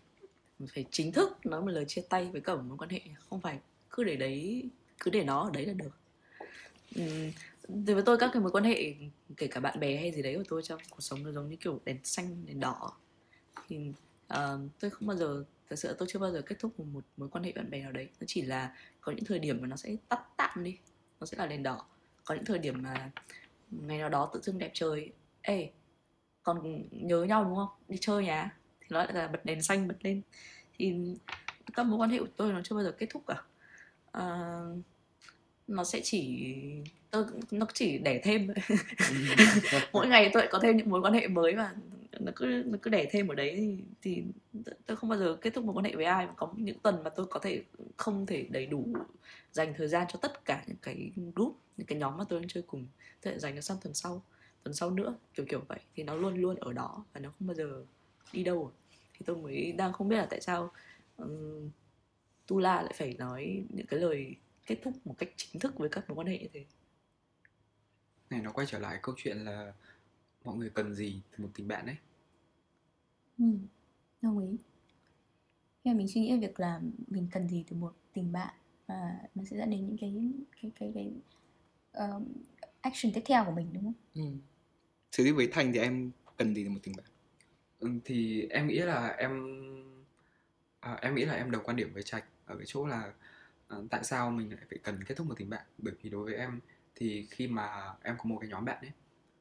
mình phải chính thức nói một lời chia tay với cả một mối quan hệ. Không phải cứ để đấy cứ để nó ở đấy là được. Ừm, thì với tôi các cái mối quan hệ kể cả bạn bè hay gì đấy của tôi trong cuộc sống nó giống như kiểu đèn xanh đèn đỏ. Thì uh, tôi không bao giờ thật sự tôi chưa bao giờ kết thúc một, một mối quan hệ bạn bè nào đấy. Nó chỉ là có những thời điểm mà nó sẽ tắt tạm đi nó sẽ là đèn đỏ. Có những thời điểm mà ngày nào đó tự dưng đẹp trời. Ê còn nhớ nhau đúng không? Đi chơi nhà. Thì nó lại là bật đèn xanh bật lên. Thì các mối quan hệ của tôi nó chưa bao giờ kết thúc cả. À, nó sẽ chỉ tôi nó chỉ đẻ thêm. Mỗi ngày tôi lại có thêm những mối quan hệ mới và nó cứ nó cứ đẻ thêm ở đấy. Thì, thì tôi không bao giờ kết thúc mối quan hệ với ai. Mà có những tuần mà tôi có thể không thể đầy đủ dành thời gian cho tất cả những cái group những cái nhóm mà tôi đang chơi cùng tôi lại dành nó sang tuần sau tuần sau nữa kiểu kiểu vậy. Thì nó luôn luôn ở đó và nó không bao giờ đi đâu. Thì tôi mới đang không biết là tại sao um, Tula lại phải nói những cái lời kết thúc một cách chính thức với các mối quan hệ như thế. Này nó quay trở lại câu chuyện là mọi người cần gì từ một tình bạn đấy ừ. đồng ý. Khi mà mình suy nghĩ về việc là mình cần gì từ một tình bạn và nó sẽ dẫn đến những cái cái cái cái um, action tiếp theo của mình đúng không ừ. Thế thì với Thành thì em cần gì từ một tình bạn? ừ, thì em nghĩ là em à, em nghĩ là em đồng quan điểm với trạch ở cái chỗ là à, tại sao mình lại phải cần kết thúc một tình bạn bởi vì đối với em thì khi mà em có một cái nhóm bạn ấy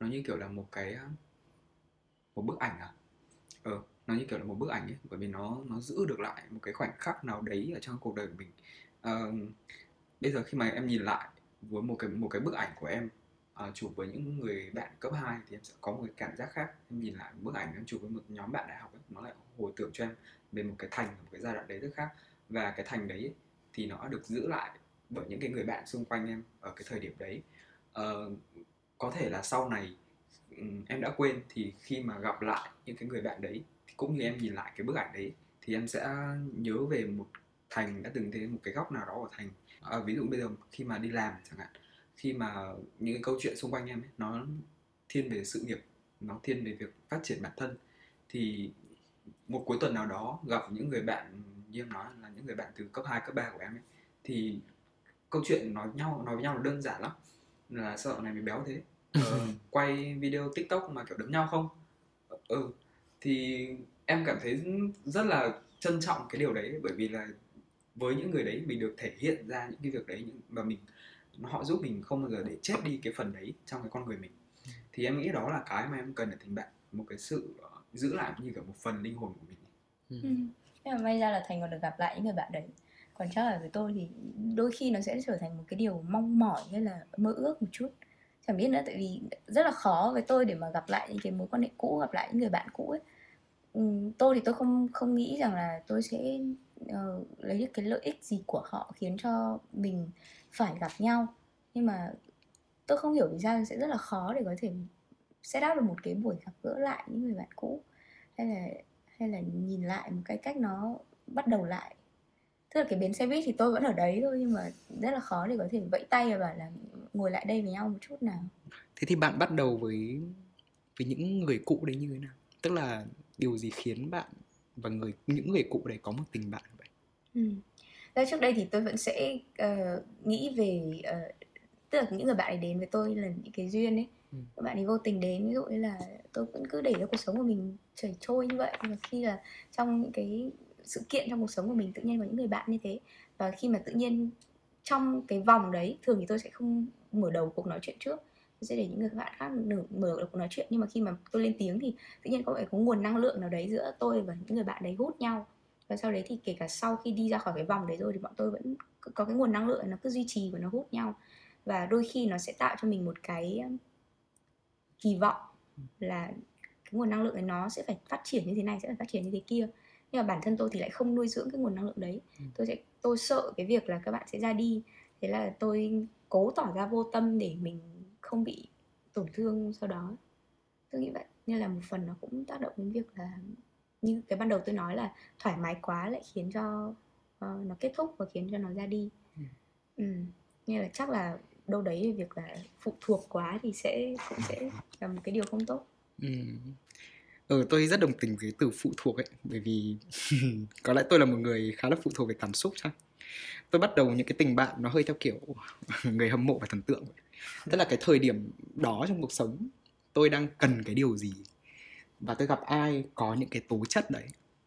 nó như kiểu là một cái một bức ảnh à ờ nó như kiểu là một bức ảnh ấy bởi vì nó nó giữ được lại một cái khoảnh khắc nào đấy ở trong cuộc đời của mình Ờ, bây giờ khi mà em nhìn lại với một cái một cái bức ảnh của em à, chụp với những người bạn cấp 2 thì em sẽ có một cái cảm giác khác. Em nhìn lại bức ảnh em chụp với một nhóm bạn đại học ấy, nó lại hồi tưởng cho em về một cái thành một cái giai đoạn đấy rất khác. Và cái thành đấy thì nó được giữ lại bởi những cái người bạn xung quanh em ở cái thời điểm đấy. À, có thể là sau này em đã quên thì khi mà gặp lại những cái người bạn đấy thì cũng như em nhìn lại cái bức ảnh đấy thì em sẽ nhớ về một thành đã từng thấy một cái góc nào đó của thành à, ví dụ bây giờ khi mà đi làm chẳng hạn khi mà những cái câu chuyện xung quanh em ấy, nó thiên về sự nghiệp nó thiên về việc phát triển bản thân thì một cuối tuần nào đó gặp những người bạn như em nói là những người bạn từ cấp 2, cấp 3 của em ấy thì câu chuyện nói nhau nói với nhau là đơn giản lắm là sợ này mày béo thế ờ, quay video tiktok mà kiểu đấm nhau không? Ừ thì em cảm thấy rất là trân trọng cái điều đấy bởi vì là với những người đấy mình được thể hiện ra những cái việc đấy và mình họ giúp mình không bao giờ để chết đi cái phần đấy trong cái con người mình. Thì em nghĩ đó là cái mà em cần ở tình bạn một cái sự ờ, giữ lại như kiểu một phần linh hồn của mình. Ừ. nhưng mà may ra là thành còn được gặp lại những người bạn đấy. Còn chắc là với tôi thì đôi khi nó sẽ trở thành một cái điều mong mỏi hay là mơ ước một chút. Chẳng biết nữa tại vì rất là khó với tôi để mà gặp lại những cái mối quan hệ cũ gặp lại những người bạn cũ ấy. Ừ, tôi thì tôi không không nghĩ rằng là tôi sẽ uh, lấy được cái lợi ích gì của họ khiến cho mình phải gặp nhau. Nhưng mà tôi không hiểu vì sao sẽ rất là khó để có thể set up được một cái buổi gặp gỡ lại những người bạn cũ. Hay là hay là nhìn lại một cái cách nó bắt đầu lại. Tức là cái bến xe buýt thì tôi vẫn ở đấy thôi nhưng mà rất là khó để có thể vẫy tay và bảo là ngồi lại đây với nhau một chút nào. Thế thì bạn bắt đầu với với những người cũ đấy như thế nào? Tức là điều gì khiến bạn và người những người cũ đấy có một tình bạn vậy ừ. Trước đây thì tôi vẫn sẽ uh, nghĩ về uh, tức là những người bạn ấy đến với tôi là những cái duyên ấy ừ. các bạn ấy vô tình đến ví dụ như là tôi vẫn cứ để cho cuộc sống của mình chảy trôi như vậy và khi là trong những cái sự kiện trong cuộc sống của mình tự nhiên có những người bạn như thế và khi mà tự nhiên trong cái vòng đấy thường thì tôi sẽ không mở đầu cuộc nói chuyện trước tôi sẽ để những người bạn khác nửa, mở cuộc nói chuyện. Nhưng mà khi mà tôi lên tiếng thì tự nhiên có phải có nguồn năng lượng nào đấy giữa tôi và những người bạn đấy hút nhau. Và sau đấy thì kể cả sau khi đi ra khỏi cái vòng đấy rồi thì bọn tôi vẫn có cái nguồn năng lượng nó cứ duy trì và nó hút nhau. Và đôi khi nó sẽ tạo cho mình một cái um, kỳ vọng là cái nguồn năng lượng ấy nó sẽ phải phát triển như thế này sẽ phải phát triển như thế kia. Nhưng mà bản thân tôi thì lại không nuôi dưỡng cái nguồn năng lượng đấy. Ừ. tôi sẽ tôi sợ cái việc là các bạn sẽ ra đi. Thế là tôi cố tỏ ra vô tâm để mình không bị tổn thương sau đó tôi nghĩ vậy nên là một phần nó cũng tác động đến việc là như cái ban đầu tôi nói là thoải mái quá lại khiến cho uh, nó kết thúc và khiến cho nó ra đi ừ. Ừ. nên là chắc là đâu đấy việc là phụ thuộc quá thì sẽ cũng sẽ là một cái điều không tốt ừ. ừ tôi rất đồng tình với từ phụ thuộc ấy bởi vì có lẽ tôi là một người khá là phụ thuộc về cảm xúc chăng tôi bắt đầu những cái tình bạn nó hơi theo kiểu người hâm mộ và thần tượng tức là cái thời điểm đó trong cuộc sống tôi đang cần cái điều gì? Và tôi gặp ai có những cái tố chất đấy?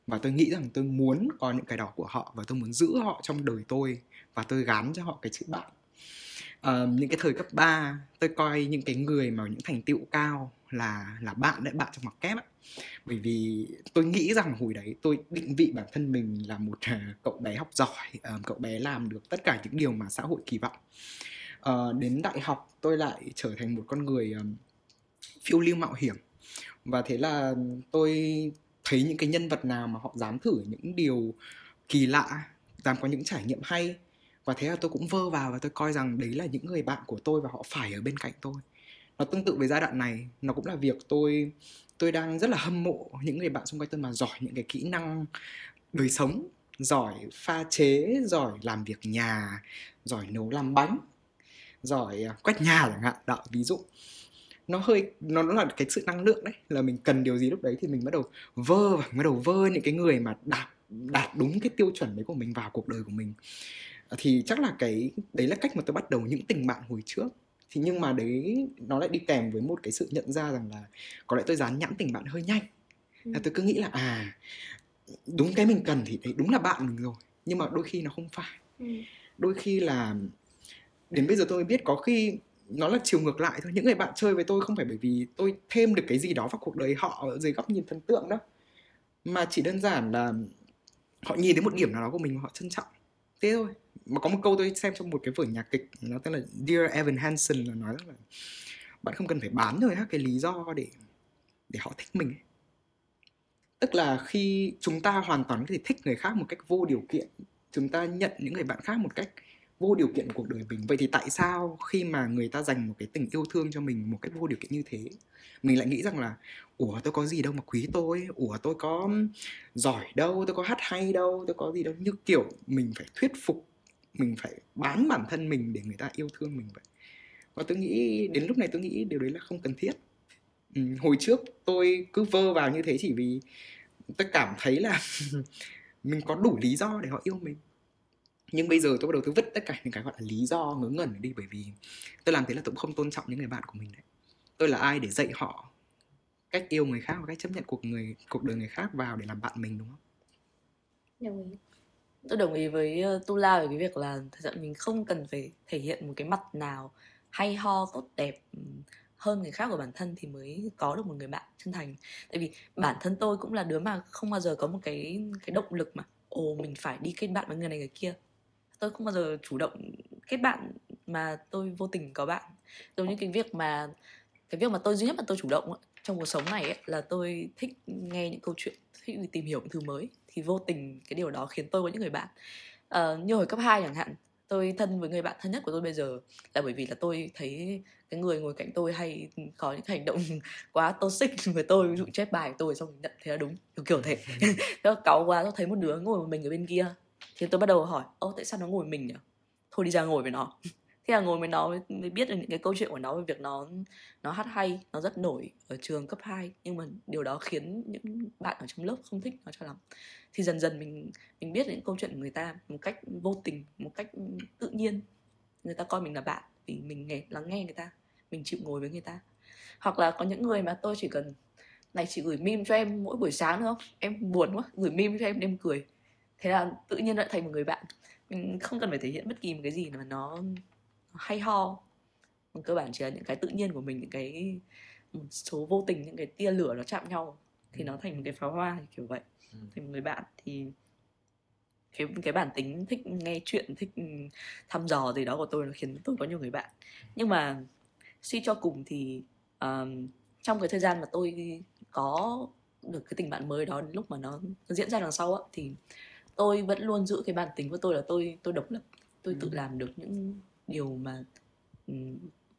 Và tôi nghĩ rằng tôi muốn có những cái đó của họ và tôi muốn giữ họ trong đời tôi và tôi gán cho họ cái chữ bạn. Uh, những cái thời cấp 3 tôi coi những cái người mà những thành tựu cao là là bạn đấy bạn trong mặt kép ấy. bởi vì tôi nghĩ rằng hồi đấy tôi định vị bản thân mình là một uh, cậu bé học giỏi uh, cậu bé làm được tất cả những điều mà xã hội kỳ vọng uh, đến đại học tôi lại trở thành một con người um, phiêu lưu mạo hiểm. Và thế là tôi thấy những cái nhân vật nào mà họ dám thử những điều kỳ lạ dám có những trải nghiệm hay. Và thế là tôi cũng vơ vào và tôi coi rằng đấy là những người bạn của tôi và họ phải ở bên cạnh tôi. Nó tương tự với giai đoạn này nó cũng là việc tôi tôi đang rất là hâm mộ những người bạn xung quanh tôi mà giỏi những cái kỹ năng đời sống giỏi pha chế giỏi làm việc nhà giỏi nấu làm bánh giỏi à, quét nhà chẳng hạn. Đó ví dụ. Nó hơi nó nó là cái sự năng lượng đấy là mình cần điều gì lúc đấy thì mình bắt đầu vơ và bắt đầu vơ những cái người mà đạt đạt đúng cái tiêu chuẩn đấy của mình vào cuộc đời của mình. Thì chắc là cái đấy là cách mà tôi bắt đầu những tình bạn hồi trước. Thì nhưng mà đấy nó lại đi kèm với một cái sự nhận ra rằng là có lẽ tôi dán nhãn tình bạn hơi nhanh. Ừ. là tôi cứ nghĩ là à đúng cái mình cần thì đấy đúng là bạn mình rồi nhưng mà đôi khi nó không phải. Ừ. đôi khi là đến bây giờ tôi mới biết có khi nó là chiều ngược lại thôi. Những người bạn chơi với tôi không phải bởi vì tôi thêm được cái gì đó vào cuộc đời họ ở dưới góc nhìn thần tượng đó mà chỉ đơn giản là họ nhìn đến một điểm nào đó của mình mà họ trân trọng. Thế thôi. Mà có một câu tôi xem trong một cái vở nhạc kịch, nó tên là Dear Evan Hansen là nói là bạn không cần phải bán rồi các cái lý do để để họ thích mình tức là khi chúng ta hoàn toàn có thể thích người khác một cách vô điều kiện, chúng ta nhận những người bạn khác một cách vô điều kiện cuộc đời mình. Vậy thì tại sao khi mà người ta dành một cái tình yêu thương cho mình một cách vô điều kiện như thế mình lại nghĩ rằng là ủa tôi có gì đâu mà quý tôi ủa tôi có giỏi đâu tôi có hát hay đâu tôi có gì đâu. Như kiểu mình phải thuyết phục mình phải bán bản thân mình để người ta yêu thương mình vậy. Và tôi nghĩ đến lúc này tôi nghĩ điều đấy là không cần thiết. Ừ, hồi trước tôi cứ vơ vào như thế chỉ vì tôi cảm thấy là mình có đủ lý do để họ yêu mình nhưng bây giờ tôi bắt đầu tôi vứt tất cả những cái gọi là lý do ngớ ngẩn đi, bởi vì tôi làm thế là tôi cũng không tôn trọng những người bạn của mình đấy. Tôi là ai để dạy họ cách yêu người khác và cách chấp nhận cuộc người, cuộc đời người khác vào để làm bạn mình, đúng không? Đồng ý. Tôi đồng ý với tu Tula về cái việc là thật sự mình không cần phải thể hiện một cái mặt nào hay ho, tốt đẹp hơn người khác của bản thân thì mới có được một người bạn chân thành. Tại vì bản thân tôi cũng là đứa mà không bao giờ có một cái cái động lực mà, ồ, mình phải đi kết bạn với người này người kia tôi không bao giờ chủ động kết bạn mà tôi vô tình có bạn. Giống như cái việc mà cái việc mà tôi duy nhất mà tôi chủ động ấy, trong cuộc sống này ấy, là tôi thích nghe những câu chuyện thích tìm hiểu những thứ mới. Thì vô tình cái điều đó khiến tôi có những người bạn. Ờ, như hồi cấp 2 chẳng hạn tôi thân với người bạn thân nhất của tôi bây giờ là bởi vì là tôi thấy cái người ngồi cạnh tôi hay có những hành động quá toxic với tôi. Ví dụ chép bài của tôi xong nhận thế là đúng kiểu kiểu thế. Thế cáu quá tôi thấy một đứa ngồi một mình ở bên kia thì tôi bắt đầu hỏi ô tại sao nó ngồi mình nhỉ thôi đi ra ngồi với nó. Thế là ngồi với nó mới, biết được những cái câu chuyện của nó về việc nó nó hát hay nó rất nổi ở trường cấp 2 nhưng mà điều đó khiến những bạn ở trong lớp không thích nó cho lắm. Thì dần dần mình mình biết những câu chuyện của người ta một cách vô tình một cách tự nhiên. Người ta coi mình là bạn vì mình nghe lắng nghe người ta mình chịu ngồi với người ta. Hoặc là có những người mà tôi chỉ cần này chị gửi meme cho em mỗi buổi sáng nữa không? Em buồn quá gửi meme cho em em cười thế là tự nhiên đã thành một người bạn. Mình không cần phải thể hiện bất kỳ một cái gì mà nó hay ho. Cơ bản chỉ là những cái tự nhiên của mình những cái một số vô tình những cái tia lửa nó chạm nhau thì nó thành một cái pháo hoa kiểu vậy. Ừ. thành một người bạn thì cái cái bản tính thích nghe chuyện thích thăm dò gì đó của tôi nó khiến tôi có nhiều người bạn. Nhưng mà suy cho cùng thì um, trong cái thời gian mà tôi có được cái tình bạn mới đó lúc mà nó, nó diễn ra đằng sau á thì tôi vẫn luôn giữ cái bản tính của tôi là tôi tôi độc lập tôi tự Ừ. làm được những điều mà ừm,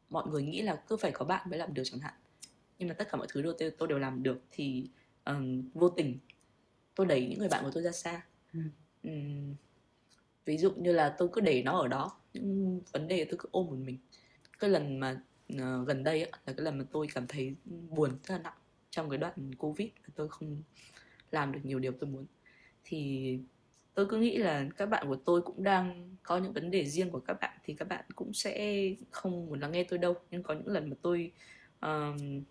mọi người nghĩ là cứ phải có bạn mới làm được chẳng hạn. Nhưng mà tất cả mọi thứ tôi, tôi đều làm được thì ừm, vô tình tôi đẩy những người bạn của tôi ra xa. Ừ. Ừm, ví dụ như là tôi cứ để nó ở đó những vấn đề tôi cứ ôm một mình. Cái lần mà ờ, gần đây á, là cái lần mà tôi cảm thấy buồn rất là nặng trong cái đoạn covid tôi không làm được nhiều điều tôi muốn. Thì tôi cứ nghĩ là các bạn của tôi cũng đang có những vấn đề riêng của các bạn thì các bạn cũng sẽ không muốn lắng nghe tôi đâu. Nhưng có những lần mà tôi um,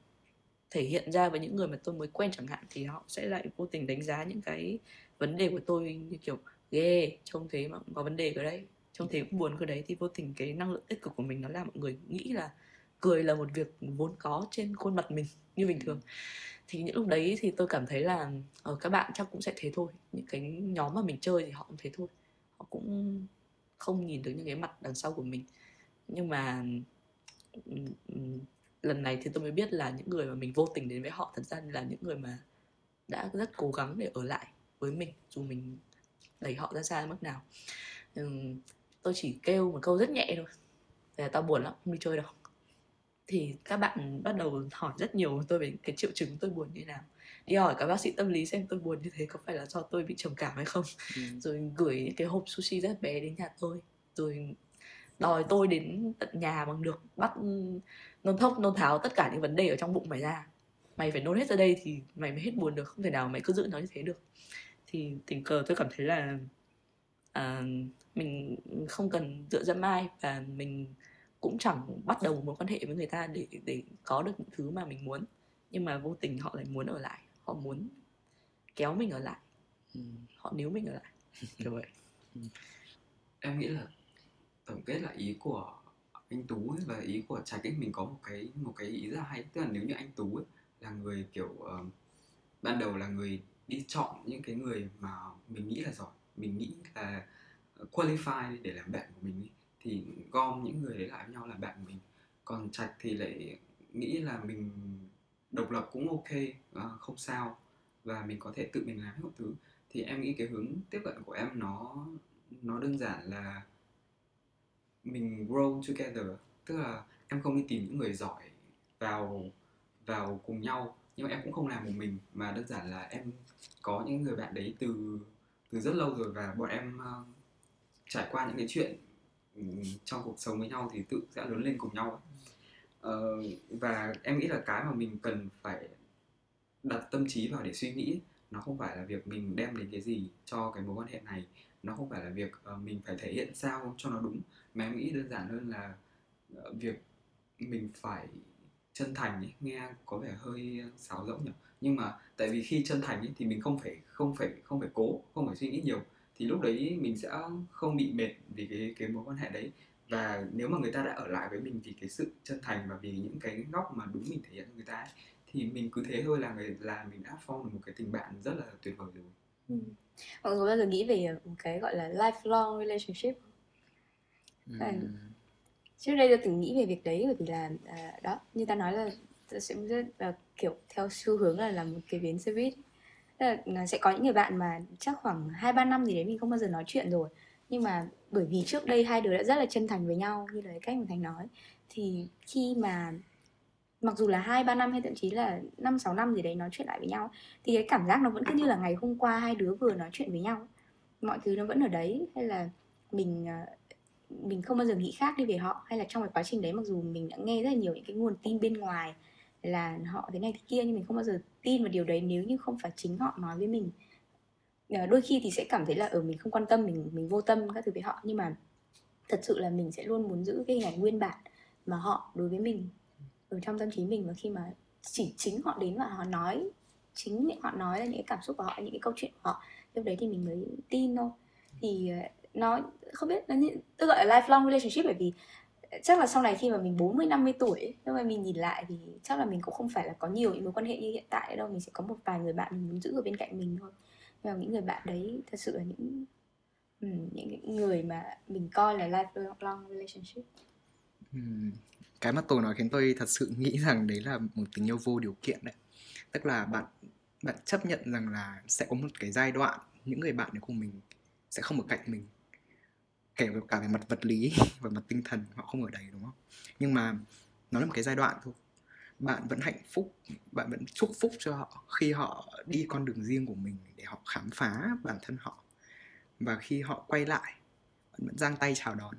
thể hiện ra với những người mà tôi mới quen chẳng hạn thì họ sẽ lại vô tình đánh giá những cái vấn đề của tôi như kiểu ghê trông thế mà cũng có vấn đề cơ đấy trông thế cũng buồn cơ đấy. Thì vô tình cái năng lượng tích cực của mình nó làm mọi người nghĩ là cười là một việc vốn có trên khuôn mặt mình như bình thường thì những lúc đấy thì tôi cảm thấy là ở các bạn chắc cũng sẽ thế thôi. Những cái nhóm mà mình chơi thì họ cũng thế thôi. Họ cũng không nhìn được những cái mặt đằng sau của mình. Nhưng mà lần này thì tôi mới biết là những người mà mình vô tình đến với họ thật ra là những người mà đã rất cố gắng để ở lại với mình, dù mình đẩy họ ra xa mức nào. Tôi chỉ kêu một câu rất nhẹ thôi. Là tao buồn lắm, không đi chơi đâu thì các bạn bắt đầu hỏi rất nhiều tôi về cái triệu chứng tôi buồn như nào. Đi hỏi các bác sĩ tâm lý xem tôi buồn như thế có phải là do tôi bị trầm cảm hay không. Ừ. rồi gửi những cái hộp sushi rất bé đến nhà tôi. Rồi đòi tôi đến tận nhà bằng được bắt nôn thốc nôn tháo tất cả những vấn đề ở trong bụng mày ra. Mày phải nôn hết ra đây thì mày mới hết buồn được không thể nào mày cứ giữ nó như thế được. Thì tình cờ tôi cảm thấy là à, mình không cần dựa dẫm ai và mình cũng chẳng bắt đầu một mối quan hệ với người ta để để có được những thứ mà mình muốn. Nhưng mà vô tình họ lại muốn ở lại. Họ muốn kéo mình ở lại. Ừ. họ níu mình ở lại. Kiểu vậy. Em nghĩ là tổng kết lại ý của anh Tú ấy và ý của Trạch ấy mình có một cái một cái ý rất là hay. Tức là nếu như anh Tú ấy là người kiểu ờ, ban đầu là người đi chọn những cái người mà mình nghĩ là giỏi mình nghĩ là qualify để làm bạn của mình ấy, thì gom những người đấy lại với nhau là bạn mình. Còn Trạch thì lại nghĩ là mình độc lập cũng ok à, không sao. Và mình có thể tự mình làm hết mọi thứ. Thì em nghĩ cái hướng tiếp cận của em nó nó đơn giản là mình grow together. Tức là em không đi tìm những người giỏi vào vào cùng nhau. Nhưng mà em cũng không làm một mình mà đơn giản là em có những người bạn đấy từ từ rất lâu rồi và bọn em uh, trải qua những cái chuyện trong cuộc sống với nhau thì tự sẽ lớn lên cùng nhau. Ấy. Ờ, và em nghĩ là cái mà mình cần phải đặt tâm trí vào để suy nghĩ nó không phải là việc mình đem đến cái gì cho cái mối quan hệ này. Nó không phải là việc uh, mình phải thể hiện sao cho nó đúng. Mà em nghĩ đơn giản hơn là uh, việc mình phải chân thành ấy, nghe có vẻ hơi sáo rỗng nhỉ? Nhưng mà tại vì khi chân thành ấy, thì mình không phải không phải không phải cố không phải suy nghĩ nhiều thì lúc đấy mình sẽ không bị mệt vì cái cái mối quan hệ đấy và nếu mà người ta đã ở lại với mình vì cái sự chân thành và vì những cái góc mà đúng mình thể hiện cho người ta ấy, thì mình cứ thế thôi là người là mình đã form được một cái tình bạn rất là tuyệt vời rồi ừ. mọi người bao giờ nghĩ về một cái gọi là lifelong relationship Ừ. trước đây tôi từng nghĩ về việc đấy bởi vì là à, đó như ta nói là sẽ rất là kiểu theo xu hướng là làm một cái bến xe buýt Tức là, à, sẽ có những người bạn mà chắc khoảng hai ba năm gì đấy mình không bao giờ nói chuyện rồi. Nhưng mà bởi vì trước đây hai đứa đã rất là chân thành với nhau như là cái cách mà thành nói. Thì khi mà mặc dù là hai ba năm hay thậm chí là năm sáu năm gì đấy nói chuyện lại với nhau thì cái cảm giác nó vẫn cứ như là ngày hôm qua hai đứa vừa nói chuyện với nhau. Mọi thứ nó vẫn ở đấy hay là mình à, mình không bao giờ nghĩ khác đi về họ hay là trong cái quá trình đấy mặc dù mình đã nghe rất là nhiều những cái nguồn tin bên ngoài là họ thế này thế kia, nhưng mình không bao giờ tin vào điều đấy nếu như không phải chính họ nói với mình. Ờ, đôi khi thì sẽ cảm thấy là ở mình không quan tâm, mình mình vô tâm các thứ với họ, nhưng mà thật sự là mình sẽ luôn muốn giữ cái hình ảnh nguyên bản mà họ đối với mình ở trong tâm trí mình. Và khi mà chỉ chính họ đến và họ nói, chính họ nói là những cái cảm xúc của họ, những cái câu chuyện của họ, lúc đấy thì mình mới tin thôi. Thì ờ, nó, không biết, nó như tôi gọi là lifelong relationship bởi vì chắc là sau này khi mà mình 40 50 tuổi ấy, mà mình nhìn lại thì chắc là mình cũng không phải là có nhiều những mối quan hệ như hiện tại đâu mình sẽ có một vài người bạn mình muốn giữ ở bên cạnh mình thôi. Nhưng mà những người bạn đấy thật sự là những ừ, những người mà mình coi là lifelong relationship. Ừ, cái mà tôi nói khiến tôi thật sự nghĩ rằng đấy là một tình yêu vô điều kiện đấy. Tức là bạn bạn chấp nhận rằng là sẽ có một cái giai đoạn những người bạn đấy của mình sẽ không ở cạnh mình kể cả về mặt vật lý và mặt tinh thần họ không ở đây đúng không? Nhưng mà nó là một cái giai đoạn thôi. Bạn vẫn hạnh phúc bạn vẫn chúc phúc cho họ khi họ đi con đường riêng của mình để họ khám phá bản thân họ. Và khi họ quay lại bạn vẫn giang tay chào đón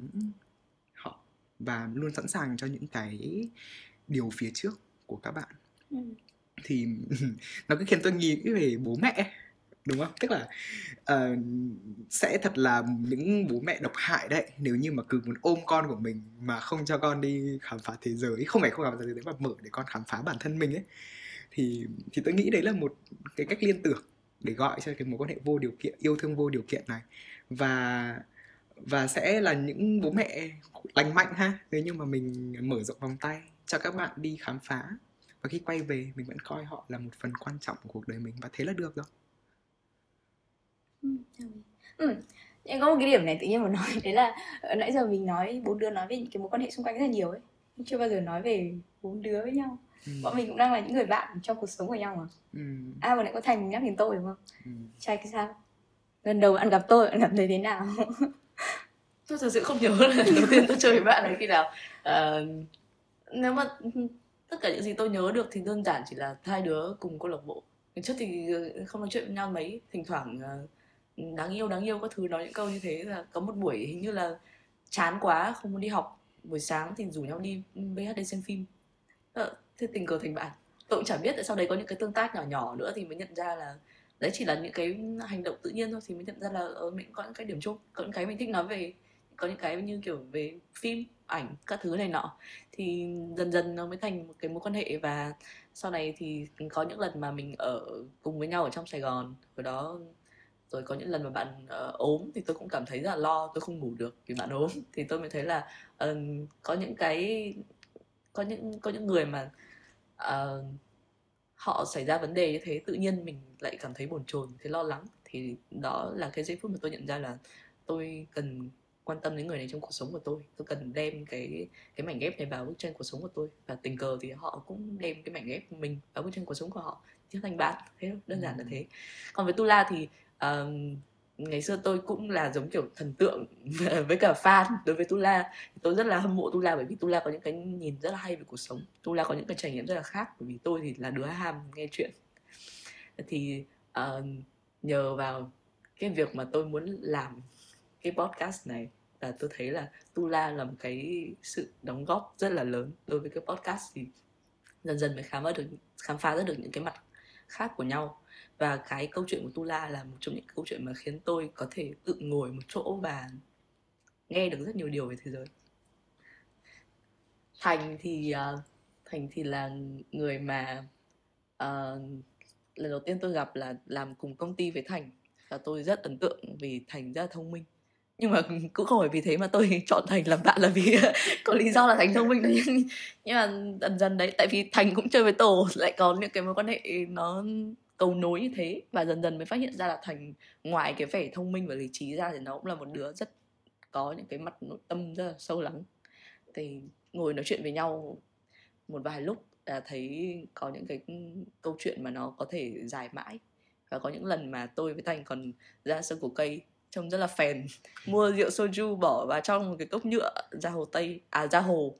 họ và luôn sẵn sàng cho những cái điều phía trước của các bạn. Ừ. thì nó cứ khiến tôi nghĩ về bố mẹ đúng không? Tức là uh, sẽ thật là những bố mẹ độc hại đấy nếu như mà cứ muốn ôm con của mình mà không cho con đi khám phá thế giới không phải không khám phá thế giới mà mở để con khám phá bản thân mình ấy thì thì tôi nghĩ đấy là một cái cách liên tưởng để gọi cho cái mối quan hệ vô điều kiện yêu thương vô điều kiện này. Và và sẽ là những bố mẹ lành mạnh ha nếu như mà mình mở rộng vòng tay cho các bạn đi khám phá. Và khi quay về mình vẫn coi họ là một phần quan trọng của cuộc đời mình. Và thế là được rồi. Ừ, ừ. Nhưng có một cái điểm này tự nhiên mà nói đấy là ờ, nãy giờ mình nói bốn đứa nói về những cái mối quan hệ xung quanh rất là nhiều ấy nhưng chưa bao giờ nói về bốn đứa với nhau ừ. bọn mình cũng đang là những người bạn trong cuộc sống của nhau mà Ừ. à vừa nãy có thành nhắc đến tôi đúng không Ừ. trai cái sao lần đầu bạn gặp tôi bạn cảm thấy thế nào tôi thật sự không nhớ là lần đầu tiên tôi chơi với bạn là khi nào Ờ, nếu mà tất cả những gì tôi nhớ được thì đơn giản chỉ là hai đứa cùng câu lạc bộ trước thì ờ, không nói chuyện với nhau mấy thỉnh thoảng ờ, đáng yêu đáng yêu các thứ nói những câu như thế là có một buổi hình như là chán quá không muốn đi học. Buổi sáng thì rủ nhau đi BHD xem phim. Ờ, thế tình cờ thành bạn. Tôi cũng chả biết tại sau đấy có những cái tương tác nhỏ nhỏ nữa thì mới nhận ra là đấy chỉ là những cái hành động tự nhiên thôi thì mới nhận ra là ở mình có những cái điểm chung có những cái mình thích nói về có những cái như kiểu về phim ảnh các thứ này nọ. Thì dần dần nó mới thành một cái mối quan hệ và sau này thì có những lần mà mình ở cùng với nhau ở trong Sài Gòn hồi đó rồi có những lần mà bạn ờ, ốm thì tôi cũng cảm thấy rất là lo tôi không ngủ được vì bạn ốm. Thì tôi mới thấy là ờ, có những cái có những có những người mà ờ, họ xảy ra vấn đề như thế tự nhiên mình lại cảm thấy bồn chồn thấy lo lắng. Thì đó là cái giây phút mà tôi nhận ra là tôi cần quan tâm đến người này trong cuộc sống của tôi. Tôi cần đem cái cái mảnh ghép này vào bức tranh cuộc sống của tôi. Và tình cờ thì họ cũng đem cái mảnh ghép của mình vào bức tranh cuộc sống của họ. Trở thành bạn thế thôi, đơn giản là thế. Còn với Tula thì um, ngày xưa tôi cũng là giống kiểu thần tượng với cả fan đối với Tula. Tôi rất là hâm mộ Tula bởi vì Tula có những cái nhìn rất là hay về cuộc sống. Tula có những cái trải nghiệm rất là khác bởi vì tôi thì là đứa ham nghe chuyện. Thì uh, nhờ vào cái việc mà tôi muốn làm cái podcast này là tôi thấy là Tula là một cái sự đóng góp rất là lớn đối với cái podcast thì dần dần mới khám phá được khám phá ra được những cái mặt khác của nhau và cái câu chuyện của Tula là một trong những câu chuyện mà khiến tôi có thể tự ngồi một chỗ và nghe được rất nhiều điều về thế giới. Thành thì uh, Thành thì là người mà uh, lần đầu tiên tôi gặp là làm cùng công ty với Thành. Và tôi rất ấn tượng vì Thành rất là thông minh. Nhưng mà cũng không phải vì thế mà tôi chọn thành làm bạn là vì có lý do là thành thông minh đấy nhưng mà dần dần đấy tại vì thành cũng chơi với tổ lại có những cái mối quan hệ nó cầu nối như thế và dần dần mới phát hiện ra là thành ngoài cái vẻ thông minh và lý trí ra thì nó cũng là một đứa rất có những cái mặt nội tâm rất là sâu lắng. Thì ngồi nói chuyện với nhau một vài lúc là thấy có những cái câu chuyện mà nó có thể dài mãi và có những lần mà tôi với thành còn ra sân cổ cây trông rất là phèn mua rượu soju bỏ vào trong một cái cốc nhựa ra hồ tây à ra hồ.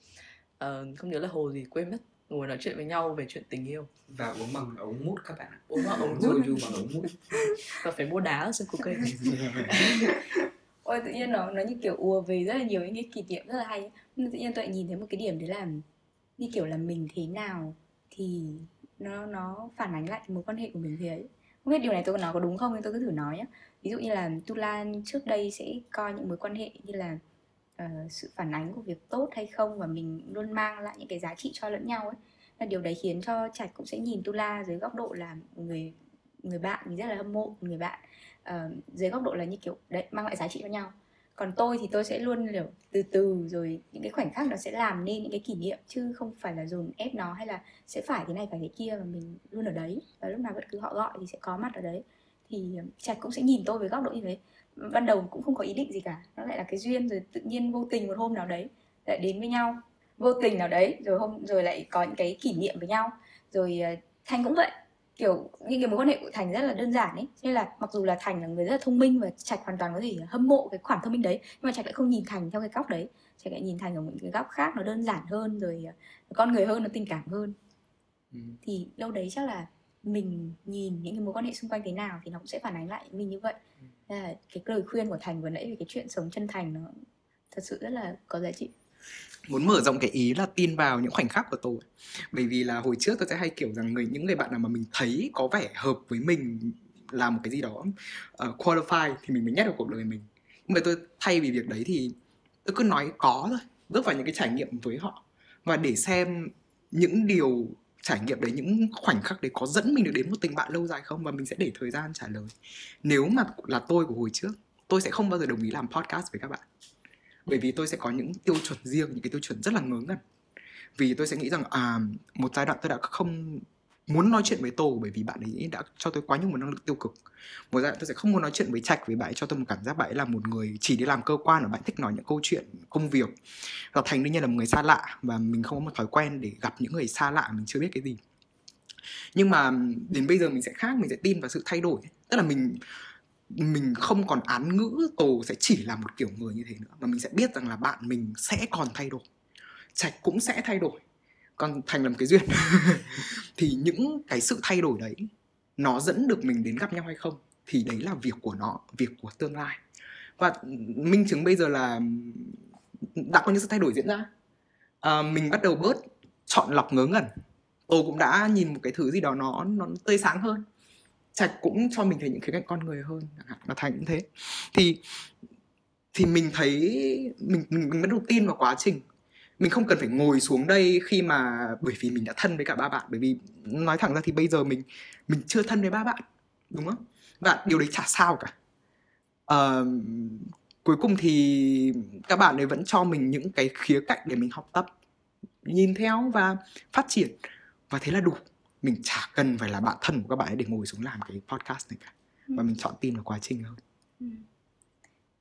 Uh, không nhớ là hồ gì quên mất ngồi nói chuyện với nhau về chuyện tình yêu. Và uống bằng ống mút các bạn uống bằng ống mút. bằng ống mút. Và phải mua đá ở sân cổ cây ôi tự nhiên nó nó như kiểu ùa về rất là nhiều những cái kỷ niệm rất là hay. Nhưng tự nhiên tôi nhìn thấy một cái điểm đấy là như kiểu là mình thế nào thì nó nó phản ánh lại mối quan hệ của mình thì ấy. Không biết điều này tôi nói có đúng không nhưng tôi cứ thử nói nhé ví dụ như là tu lan trước đây sẽ coi những mối quan hệ như là uh, sự phản ánh của việc tốt hay không và mình luôn mang lại những cái giá trị cho lẫn nhau ấy. Là điều đấy khiến cho trạch cũng sẽ nhìn Tula dưới góc độ là người người bạn mình rất là hâm mộ người bạn uh, dưới góc độ là như kiểu đấy mang lại giá trị cho nhau. Còn tôi thì tôi sẽ luôn kiểu từ từ rồi những cái khoảnh khắc nó sẽ làm nên những cái kỷ niệm chứ không phải là dồn ép nó hay là sẽ phải thế này phải thế kia mà mình luôn ở đấy. Và lúc nào bất cứ họ gọi thì sẽ có mặt ở đấy. Thì ờ, trạch cũng sẽ nhìn tôi với góc độ như thế ban đầu cũng không có ý định gì cả. Nó lại là cái duyên rồi tự nhiên vô tình một hôm nào đấy lại đến với nhau. Vô tình nào đấy rồi hôm rồi lại có những cái kỷ niệm với nhau. Rồi uh, thanh cũng vậy. Kiểu những cái mối quan hệ của thành rất là đơn giản ấy. Nên là mặc dù là thành là người rất là thông minh và trạch hoàn toàn có thể hâm mộ cái khoản thông minh đấy nhưng mà trạch lại không nhìn thành theo cái góc đấy. Trạch lại nhìn thành ở một cái góc khác nó đơn giản hơn rồi ờ, con người hơn nó tình cảm hơn. Ừ. thì đâu đấy chắc là mình nhìn những cái mối quan hệ xung quanh thế nào thì nó cũng sẽ phản ánh lại mình như vậy. Ừ là cái lời khuyên của thành vừa nãy về cái chuyện sống chân thành nó thật sự rất là có giá trị. Muốn mở rộng cái ý là tin vào những khoảnh khắc của tôi. Bởi vì là hồi trước tôi sẽ hay kiểu rằng người những người bạn nào mà mình thấy có vẻ hợp với mình làm một cái gì đó uh, qualify thì mình mới nhét vào cuộc đời mình. Nhưng mà tôi thay vì việc đấy thì tôi cứ nói có thôi bước vào những cái trải nghiệm với họ và để xem những điều trải nghiệm đấy những khoảnh khắc đấy có dẫn mình được đến một tình bạn lâu dài không? Và mình sẽ để thời gian trả lời. Nếu mà là tôi của hồi trước, tôi sẽ không bao giờ đồng ý làm podcast với các bạn. Bởi vì tôi sẽ có những tiêu chuẩn riêng, những cái tiêu chuẩn rất là ngớ ngẩn. Vì tôi sẽ nghĩ rằng à một giai đoạn tôi đã không muốn nói chuyện với tô bởi vì bạn ấy đã cho tôi quá nhiều một năng lực tiêu cực. Một giai đoạn tôi sẽ không muốn nói chuyện với trạch vì bạn ấy cho tôi một cảm giác bạn ấy là một người chỉ đi làm cơ quan và bạn thích nói những câu chuyện, công việc. Và thành đương nhiên là một người xa lạ và mình không có một thói quen để gặp những người xa lạ, mình chưa biết cái gì. Nhưng mà đến bây giờ mình sẽ khác, mình sẽ tin vào sự thay đổi. Tức là mình mình không còn án ngữ tổ sẽ chỉ là một kiểu người như thế nữa. Mà mình sẽ biết rằng là bạn mình sẽ còn thay đổi. Trạch cũng sẽ thay đổi con thành làm cái duyên. Thì những cái sự thay đổi đấy nó dẫn được mình đến gặp nhau hay không thì đấy là việc của nó việc của tương lai. Và minh chứng bây giờ là đã có những sự thay đổi diễn ra. À, mình bắt đầu bớt chọn lọc ngớ ngẩn. Tôi cũng đã nhìn một cái thứ gì đó nó nó tươi sáng hơn. Trạch cũng cho mình thấy những khía cạnh con người hơn là thành cũng thế. Thì thì mình thấy mình mình, mình bắt đầu tin vào quá trình mình không cần phải ngồi xuống đây khi mà bởi vì mình đã thân với cả ba bạn. Bởi vì nói thẳng ra thì bây giờ mình mình chưa thân với ba bạn đúng không? Và điều đấy chả sao cả. Uh, cuối cùng thì các bạn ấy vẫn cho mình những cái khía cạnh để mình học tập nhìn theo và phát triển. Và thế là đủ. Mình chả cần phải là bạn thân của các bạn ấy để ngồi xuống làm cái podcast này cả. Và mình chọn tin vào quá trình hơn. Ừ.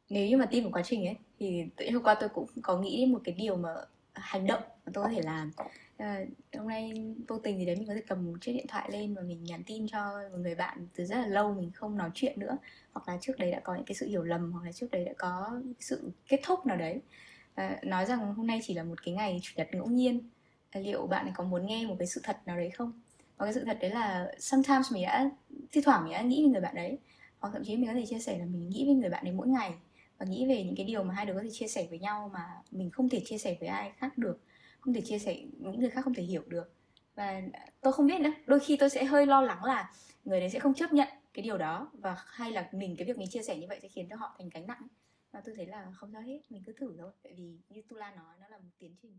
nếu như mà tin vào quá trình ấy thì tự hôm qua tôi cũng có nghĩ đến một cái điều mà hành động mà tôi có thể làm. À, hôm nay vô tình thì đấy mình có thể cầm một chiếc điện thoại lên và mình nhắn tin cho một người bạn từ rất là lâu mình không nói chuyện nữa. Hoặc là trước đấy đã có những cái sự hiểu lầm hoặc là trước đấy đã có sự kết thúc nào đấy. À, nói rằng hôm nay chỉ là một cái ngày chủ nhật ngẫu nhiên. À, liệu bạn có muốn nghe một cái sự thật nào đấy không? Và cái sự thật đấy là sometimes mình đã thi thoảng mình đã nghĩ về người bạn đấy. Hoặc thậm chí mình có thể chia sẻ là mình nghĩ về người bạn đấy mỗi ngày và nghĩ về những cái điều mà hai đứa có thể chia sẻ với nhau mà mình không thể chia sẻ với ai khác được, không thể chia sẻ, những người khác không thể hiểu được và tôi không biết nữa, đôi khi tôi sẽ hơi lo lắng là người đấy sẽ không chấp nhận cái điều đó và hay là mình cái việc mình chia sẻ như vậy sẽ khiến cho họ thành gánh nặng ấy. và tôi thấy là không sao hết, mình cứ thử thôi, tại vì như Tula nói, nó là một tiến trình